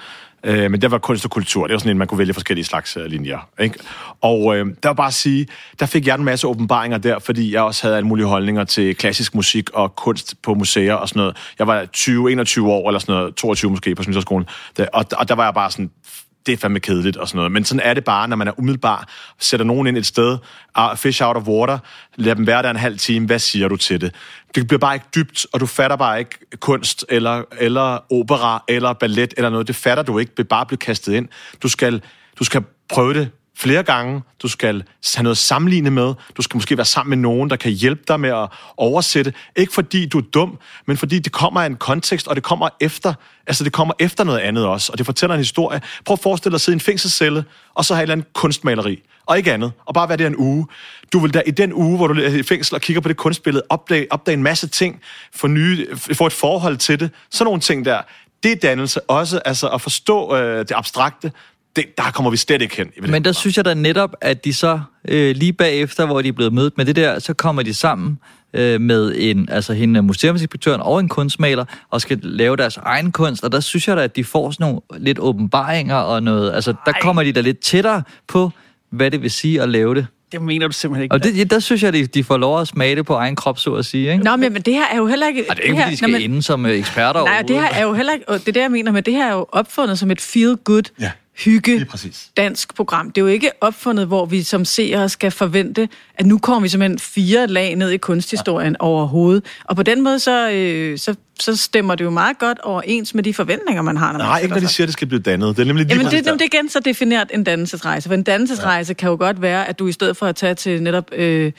Øh, men der var kunst og kultur. Det var sådan en, man kunne vælge forskellige slags øh, linjer. Ikke? Og øh, der var bare at sige, der fik jeg en masse åbenbaringer der, fordi jeg også havde alle mulige holdninger til klassisk musik og kunst på museer og sådan noget. Jeg var 20, 21 år, eller sådan noget, 22 måske på Smidserskolen. Og, og der var jeg bare sådan, det er fandme kedeligt og sådan noget. Men sådan er det bare, når man er umiddelbar, sætter nogen ind et sted, og fish out of water, lader dem være der en halv time, hvad siger du til det? Det bliver bare ikke dybt, og du fatter bare ikke kunst, eller, eller opera, eller ballet, eller noget. Det fatter du ikke, det bare blive kastet ind. Du skal, du skal prøve det flere gange. Du skal have noget at sammenligne med. Du skal måske være sammen med nogen, der kan hjælpe dig med at oversætte. Ikke fordi du er dum, men fordi det kommer af en kontekst, og det kommer efter, altså det kommer efter noget andet også, og det fortæller en historie. Prøv at forestille dig at sidde i en fængselscelle, og så have et eller andet kunstmaleri, og ikke andet, og bare være der en uge. Du vil da i den uge, hvor du er i fængsel og kigger på det kunstbillede, opdage, opdage en masse ting, få, nye, få et forhold til det, sådan nogle ting der. Det er dannelse også, altså at forstå øh, det abstrakte, det, der kommer vi slet ikke hen. Men der synes jeg da netop, at de så øh, lige bagefter, hvor de er blevet mødt med det der, så kommer de sammen øh, med en, altså hende museumsinspektøren og en kunstmaler, og skal lave deres egen kunst, og der synes jeg da, at de får sådan nogle lidt åbenbaringer og noget, altså der Ej. kommer de da lidt tættere på, hvad det vil sige at lave det. Det mener du simpelthen ikke. Og det, der synes jeg, at de, de får lov at smage det på egen krop, så at sige. Ikke? Nå, men, men det her er jo heller ikke... Og det er ikke, her, fordi de skal Nå, men- ende som øh, eksperter Nej, det her er jo heller ikke... og Det er det, jeg mener med, det her er jo opfundet som et feel-good, ja, hygge, dansk program. Det er jo ikke opfundet, hvor vi som seere skal forvente, at nu kommer vi simpelthen fire lag ned i kunsthistorien ja. overhovedet. Og på den måde, så, øh, så, så stemmer det jo meget godt overens med de forventninger, man har, når man Nej, ikke når de sig. siger, at det skal blive dannet. Det er nemlig lige Jamen, det, det, er igen så defineret en dannelsesrejse. For en dannelsesrejse ja. kan jo godt være, at du i stedet for at tage til netop øh,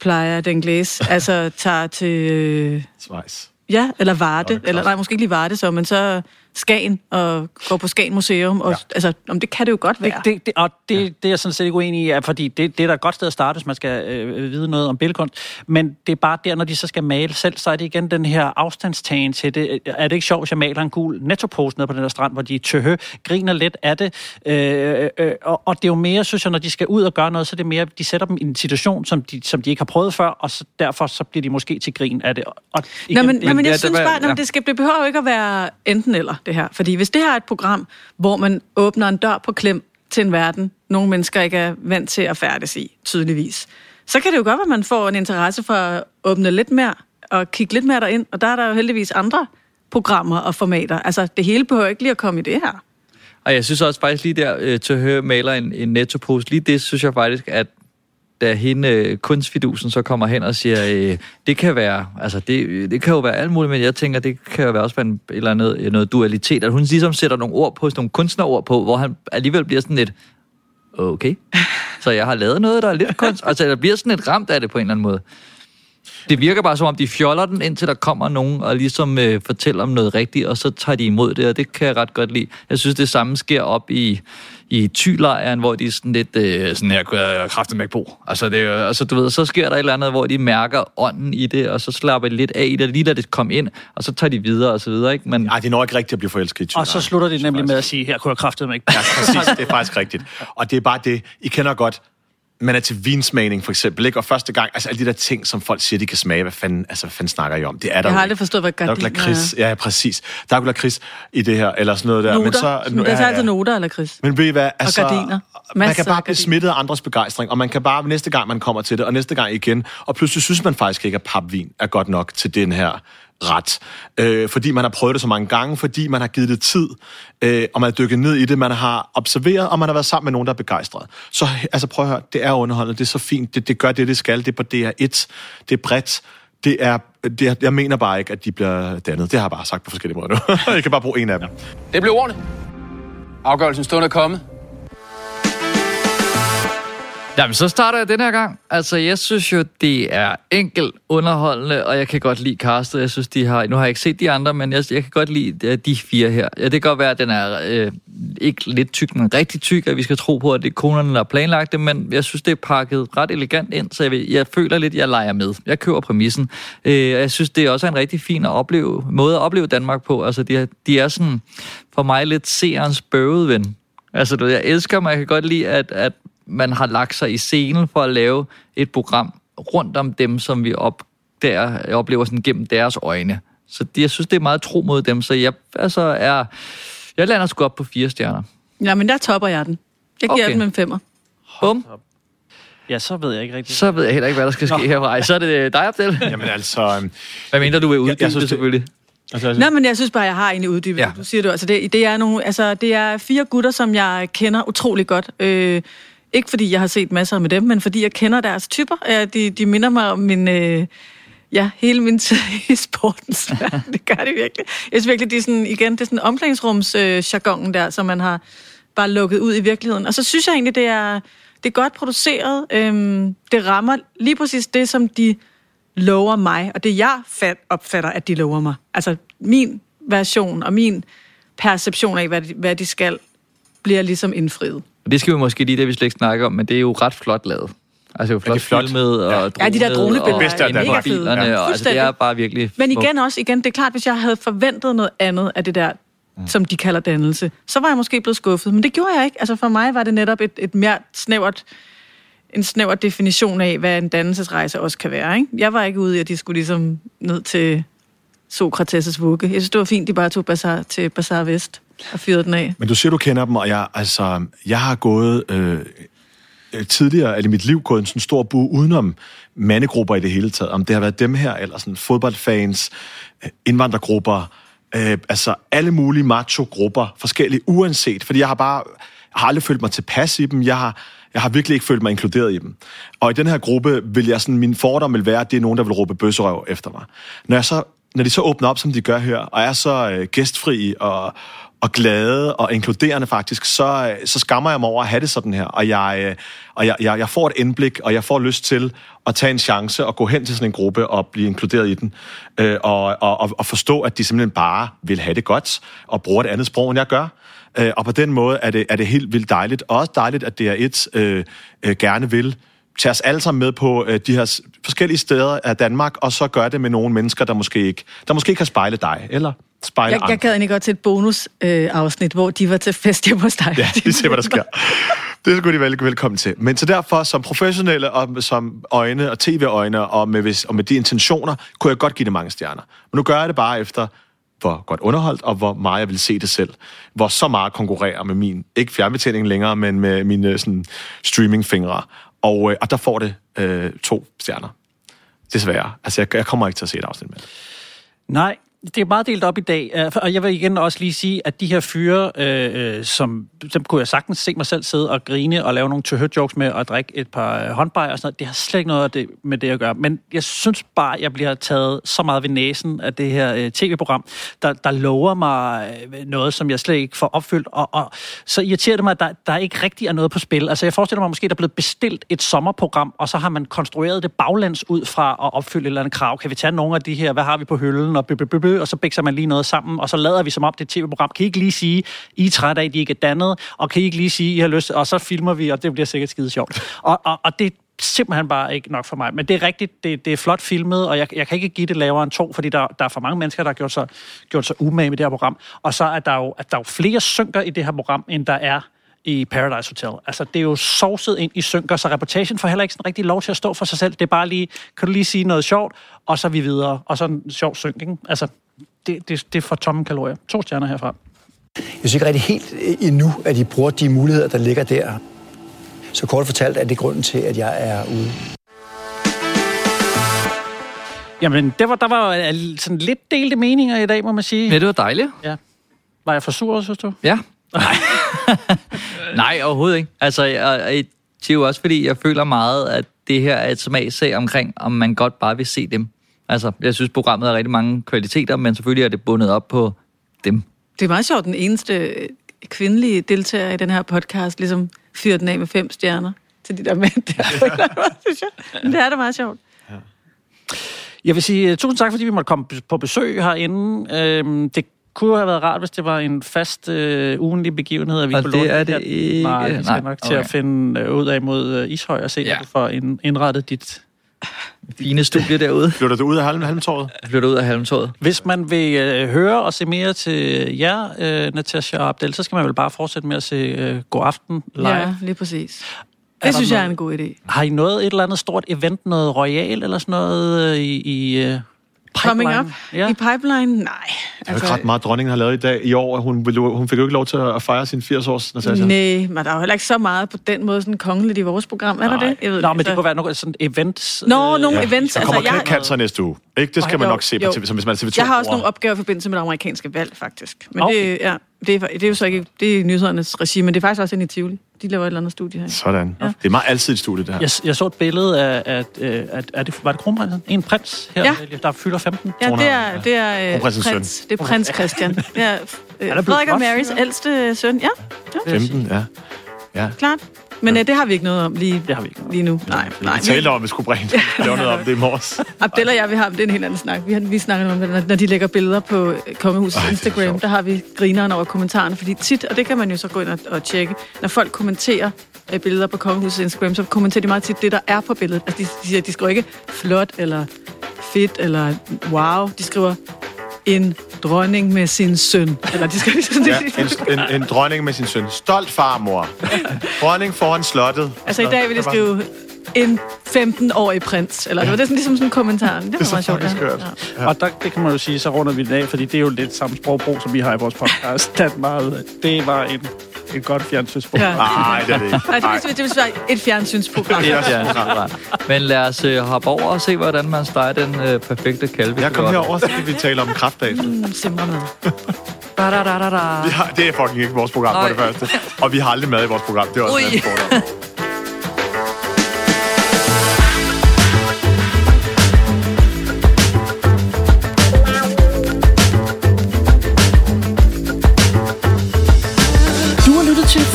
Playa den Glæs, altså tager til... Øh, Schweiz. Ja, eller Varde, eller nej, måske ikke lige Varde så, men så Skagen og går på Skagen Museum. Og, ja. Altså, om det kan det jo godt være. Det, det, det, og det, ja. det er jeg sådan set ikke uenig i, er, fordi det, det er da et godt sted at starte, hvis man skal øh, vide noget om billedkunst. Men det er bare der, når de så skal male selv, så er det igen den her afstandstagen til det. Er det ikke sjovt, hvis jeg maler en gul nettopose nede på den der strand, hvor de tøhø, griner lidt af det. Øh, øh, og, og det er jo mere, synes jeg, når de skal ud og gøre noget, så er det mere, de sætter dem i en situation, som de, som de ikke har prøvet før, og så, derfor så bliver de måske til grin af det. Og Nå, men, igen, nå, men jeg ja, synes bare, ja. det, skal, det behøver jo ikke at være enten eller, det her. Fordi hvis det her er et program, hvor man åbner en dør på klem til en verden, nogle mennesker ikke er vant til at færdes i, tydeligvis, så kan det jo godt være, at man får en interesse for at åbne lidt mere og kigge lidt mere derind. Og der er der jo heldigvis andre programmer og formater. Altså, det hele behøver ikke lige at komme i det her. Og jeg synes også faktisk lige der, øh, til at høre maler en, en nettopose, lige det synes jeg faktisk, at da hende, øh, kunstfidusen, så kommer hen og siger, øh, det kan være, altså det, det kan jo være alt muligt, men jeg tænker, det kan jo være også være en, eller andet, øh, noget dualitet, at hun ligesom sætter nogle ord på, nogle kunstnerord på, hvor han alligevel bliver sådan lidt, okay, så jeg har lavet noget, der er lidt kunst, altså der bliver sådan lidt ramt af det på en eller anden måde. Det virker bare som om, de fjoller den, indtil der kommer nogen og ligesom øh, fortæller om noget rigtigt, og så tager de imod det, og det kan jeg ret godt lide. Jeg synes, det samme sker op i, i tylejren, hvor de er sådan lidt, øh, sådan her kunne jeg kraftigt med på. Altså, det, altså, du ved, så sker der et eller andet, hvor de mærker ånden i det, og så slapper de lidt af i det, lige lader det komme ind, og så tager de videre og så videre, ikke? Men... Nej, de når ikke rigtigt at blive forelsket i Og så slutter de nemlig med at sige, her kunne jeg kraftet mig ikke. Ja, præcis. Det er faktisk rigtigt. Og det er bare det, I kender godt, man er til vinsmagning for eksempel, ikke? Og første gang, altså alle de der ting, som folk siger, de kan smage, hvad fanden, altså, hvad fanden snakker I om? Det er der Jeg har aldrig forstået, hvad Der er gardiner lakrids. Ja, ja, præcis. Der er jo lakrids i det her, eller sådan noget der. Noter. Men så, Men der er altid noter eller kris. Men ved I hvad, altså, gardiner. man Masser kan bare blive gardiner. smittet af andres begejstring, og man kan bare næste gang, man kommer til det, og næste gang igen, og pludselig synes man faktisk ikke, at papvin er godt nok til den her ret. Øh, fordi man har prøvet det så mange gange, fordi man har givet det tid, øh, og man har dykket ned i det, man har observeret, og man har været sammen med nogen, der er begejstret. Så altså, prøv at høre, det er underholdende, det er så fint, det, det gør det, det skal, det er på DR1, det er bredt, det er, det er, jeg mener bare ikke, at de bliver dannet. Det har jeg bare sagt på forskellige måder nu. jeg kan bare bruge en af dem. Det blev ordentligt. Afgørelsen stående er kommet. Jamen, så starter jeg den her gang. Altså, jeg synes jo, det er enkelt underholdende, og jeg kan godt lide castet. Jeg synes, de har... Nu har jeg ikke set de andre, men jeg, jeg kan godt lide øh, de fire her. Ja, det kan godt være, at den er øh, ikke lidt tyk, men rigtig tyk, at vi skal tro på, at det er konerne, der har planlagt det, men jeg synes, det er pakket ret elegant ind, så jeg, vil, jeg føler lidt, at jeg leger med. Jeg køber præmissen. Øh, og jeg synes, det er også en rigtig fin at opleve, måde at opleve Danmark på. Altså, de er, de er sådan, for mig, lidt seerens bøvede ven. Altså, du, jeg elsker mig, jeg kan godt lide, at, at man har lagt sig i scenen for at lave et program rundt om dem, som vi op, der, oplever sådan gennem deres øjne. Så de, jeg synes, det er meget tro mod dem, så jeg, altså er, jeg lander sgu op på fire stjerner. Ja, men der topper jeg den. Jeg giver Okay. den en femmer. Bum. Ja, så ved jeg ikke rigtigt. Så ved jeg heller ikke, hvad der skal ske Nå. herfra. Så er det øh, dig, Abdel. Jamen altså... Hvad mindre du vil uddybe jeg synes, det, selvfølgelig. Altså, Nå, men jeg synes bare, jeg har egentlig uddybet. Ja. Du siger du, altså det, det, er nogle, altså det er fire gutter, som jeg kender utrolig godt. Øh, ikke fordi jeg har set masser med dem, men fordi jeg kender deres typer. Øh, de, de minder mig om min... Øh, ja, hele min tid i sportens verden. Det gør det virkelig. Jeg synes virkelig, det er sådan, igen, det er sådan omklædningsrums øh, der, som man har bare lukket ud i virkeligheden. Og så synes jeg egentlig, det er, det er godt produceret. Øhm, det rammer lige præcis det, som de lover mig, og det jeg fat, opfatter, at de lover mig. Altså min version og min perception af, hvad de, hvad de skal, bliver ligesom indfriet. Og det skal vi måske lige, det vi slet ikke snakker om, men det er jo ret flot lavet. Altså jo flot, det er flot. filmet og Ja, de der dronebilleder og mega fede. bilerne, Ja. og, altså, det er bare virkelig Men igen også, igen, det er klart, hvis jeg havde forventet noget andet af det der, mm. som de kalder dannelse, så var jeg måske blevet skuffet. Men det gjorde jeg ikke. Altså for mig var det netop et, et mere snævert, en snæver definition af, hvad en dannelsesrejse også kan være. Ikke? Jeg var ikke ude i, at de skulle ligesom ned til Sokrates' vugge. Jeg synes, det var fint, de bare tog Bazaar til Bazaar Vest og fyret den af. Men du siger, du kender dem, og jeg, altså, jeg har gået øh, tidligere i mit liv gået en sådan stor bu udenom mandegrupper i det hele taget. Om det har været dem her, eller sådan fodboldfans, øh, indvandrergrupper, øh, altså alle mulige macho-grupper, forskellige, uanset. Fordi jeg har bare jeg har aldrig følt mig tilpas i dem. Jeg har, jeg har virkelig ikke følt mig inkluderet i dem. Og i den her gruppe vil jeg sådan, min fordom vil være, at det er nogen, der vil råbe bøsserøv efter mig. Når jeg så når de så åbner op, som de gør her, og er så øh, gæstfri og, og glade og inkluderende faktisk, så, så skammer jeg mig over at have det sådan her. Og, jeg, øh, og jeg, jeg, jeg får et indblik, og jeg får lyst til at tage en chance og gå hen til sådan en gruppe og blive inkluderet i den. Øh, og, og, og, og forstå, at de simpelthen bare vil have det godt og bruger et andet sprog, end jeg gør. Øh, og på den måde er det, er det helt vildt dejligt. Og også dejligt, at det er et øh, øh, gerne vil tage os alle sammen med på øh, de her forskellige steder af Danmark, og så gør det med nogle mennesker, der måske ikke, der måske ikke har spejlet dig, eller spejlet Jeg, jeg andre. gad egentlig godt til et bonus øh, afsnit, hvor de var til fest hjemme hos dig. Ja, vi ser, hvad der sker. Det skulle de vel velkommen til. Men så derfor, som professionelle og som øjne og tv-øjne og med, og med de intentioner, kunne jeg godt give det mange stjerner. Men nu gør jeg det bare efter, hvor godt underholdt, og hvor meget jeg vil se det selv. Hvor så meget konkurrerer med min, ikke fjernbetjening længere, men med mine sådan, streamingfingre. Og, øh, og der får det øh, to stjerner. Desværre. Altså, jeg, jeg kommer ikke til at se et afsnit med. Nej, det er meget delt op i dag, øh, og jeg vil igen også lige sige, at de her fyre, øh, øh, som dem kunne jeg sagtens se mig selv sidde og grine og lave nogle to jokes med og drikke et par øh, håndbejer og sådan noget, det har slet ikke noget det, med det at gøre. Men jeg synes bare, at jeg bliver taget så meget ved næsen af det her øh, tv-program, der, der lover mig noget, som jeg slet ikke får opfyldt, og, og så irriterer det mig, at der, der ikke rigtig er noget på spil. Altså jeg forestiller mig måske, at der er blevet bestilt et sommerprogram, og så har man konstrueret det baglands ud fra at opfylde et eller andet krav. Kan vi tage nogle af de her, hvad har vi på hylden, og bø, bø, bø, bø, og så bækser man lige noget sammen, og så lader vi som om det tv-program. Kan I ikke lige sige, I er trætte af, at de ikke er dannet, og kan I ikke lige sige, I har lyst, og så filmer vi, og det bliver sikkert skide sjovt. Og, og, og det simpelthen bare ikke nok for mig. Men det er rigtigt, det, det er flot filmet, og jeg, jeg kan ikke give det lavere end to, fordi der, der er for mange mennesker, der har gjort sig, gjort sig umage med det her program. Og så er der jo, at der er jo flere synker i det her program, end der er i Paradise Hotel. Altså, det er jo sovset ind i synker, så reportagen får heller ikke sådan rigtig lov til at stå for sig selv. Det er bare lige, kan du lige sige noget sjovt, og så er vi videre. Og så en sjov synk, ikke? Altså, det, det, det er for tomme kalorier. To stjerner herfra. Jeg synes ikke rigtig helt øh, endnu, at de bruger de muligheder, der ligger der. Så kort fortalt er det grunden til, at jeg er ude. Jamen, der var, der var øh, sådan lidt delte meninger i dag, må man sige. Ja, det var dejligt. Ja. Var jeg for sur, synes du? Ja. Nej, overhovedet ikke. Altså, jeg, jeg, det er jo også fordi, jeg føler meget, at det her er et smagsag omkring, om man godt bare vil se dem. Altså, jeg synes, programmet har rigtig mange kvaliteter, men selvfølgelig er det bundet op på dem. Det er meget sjovt, den eneste kvindelige deltagere i den her podcast ligesom fyre den af med fem stjerner til de der mænd der. Men det er da meget sjovt. Jeg vil sige uh, tusind tak, fordi vi måtte komme på besøg herinde. Øhm, det kunne have været rart, hvis det var en fast uh, ugenlig begivenhed, at vi Og kunne det låne er her. det ikke. Nej, vi skal Nej, nok til at okay. finde uh, ud af mod uh, Ishøj og se, ja. Ja. at du får ind, indrettet dit... Fine studie derude. Flytter du ud af halm, halmtåret? Flytter ud af halmtåret. Hvis man vil uh, høre og se mere til jer, uh, Natasha og Abdel, så skal man vel bare fortsætte med at se uh, God Aften live. Ja, lige præcis. Det synes jeg er noget- en god idé. Har I noget, et eller andet stort event, noget royal eller sådan noget øh, i, i uh, Coming up Ja. i pipeline? Nej. Det er jo ikke ret meget, dronningen har lavet i dag i år. Hun, hun fik jo ikke lov til at fejre sin 80-års, Natasha. Nej, men der er jo heller ikke så meget på den måde sådan kongeligt i vores program. Er der det? Jeg ved Nå, men det så- kunne være nogle sådan events. Nå, nogle events. Der kommer altså, jeg, cancer næste uge. Ikke? Det skal man Jo, nok se på jo. TV, som hvis man er TV2. jeg har også nogle opgaver i forbindelse med det amerikanske valg, faktisk. Men Okay. det, ja, det, er, det er jo så ikke det er nyhedernes regi, men det er faktisk også inde i Tivoli. De laver et eller andet studie her. Sådan. Ja. Det er meget altid et studie, det her. Jeg, jeg så et billede af, at, øh, at, at det, var det kronprinsen? En prins her, Ja. der fylder 15. Ja, det er, det er øh, prins, det er prins Christian. Det er, øh, blevet Frederik og Marys ældste søn. Ja, ja 15, ja. ja. klart. Men øh, det har vi ikke noget om lige, det har vi ikke lige nu. Nej, nej. Vi talte om, at vi skulle bringe lave noget om det i morges. Abdel og jeg, vi har det er en helt anden snak. Vi, har, vi snakker om det, når- de lægger billeder på øh, Kongehusets Ej, det Instagram, der har vi grineren over kommentarerne, fordi tit, og det kan man jo så gå ind og, og tjekke, når folk kommenterer øh, billeder på Kongehusets Instagram, så kommenterer de meget tit det, der er på billedet. Altså, de, de siger, de skriver ikke flot, eller fedt, eller wow. De skriver en dronning med sin søn. Eller de skriver sådan, Ja, en, en, en dronning med sin søn. Stolt farmor. Dronning foran slottet. Altså i dag vil var- skrive en 15-årig prins. Eller det var det sådan, ligesom sådan en kommentar. Det var Det er meget sjovt. skørt. Ja. Og der, det kan man jo sige, så runder vi den af, fordi det er jo lidt samme sprogbrug, som vi har i vores podcast. Det, meget, det var en, et godt fjernsynsprogram. Ja. Nej, det er det ikke. Nej, det vil, det vil være et fjernsynsprogram. Ja, ja. Men lad os øh, hoppe over og se, hvordan man steger den øh, perfekte kalve. Jeg kom herover, så kan vi tale om kraftdag. Mm, simremad. Da, da, da, da, da. Vi har, det er fucking ikke vores program, for Nej. det første. Og vi har aldrig mad i vores program. Det er også Ui. en anden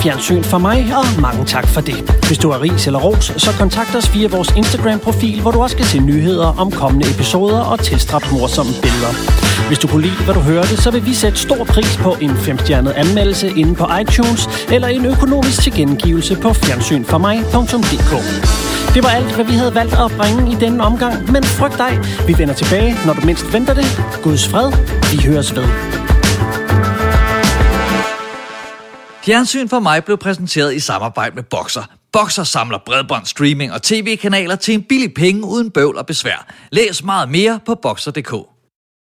Fjernsyn for mig, og mange tak for det. Hvis du har ris eller ros, så kontakt os via vores Instagram-profil, hvor du også kan se nyheder om kommende episoder og tilstræbt morsomme billeder. Hvis du kunne lide, hvad du hørte, så vil vi sætte stor pris på en femstjernet anmeldelse inde på iTunes eller en økonomisk tilkendegivelse på fjernsynformig.dk. Det var alt, hvad vi havde valgt at bringe i denne omgang, men frygt dig, vi vender tilbage, når du mindst venter det. Guds fred, vi høres ved. Fjernsyn for mig blev præsenteret i samarbejde med Boxer. Boxer samler bredbånd, streaming og tv-kanaler til en billig penge uden bøvl og besvær. Læs meget mere på Boxer.dk.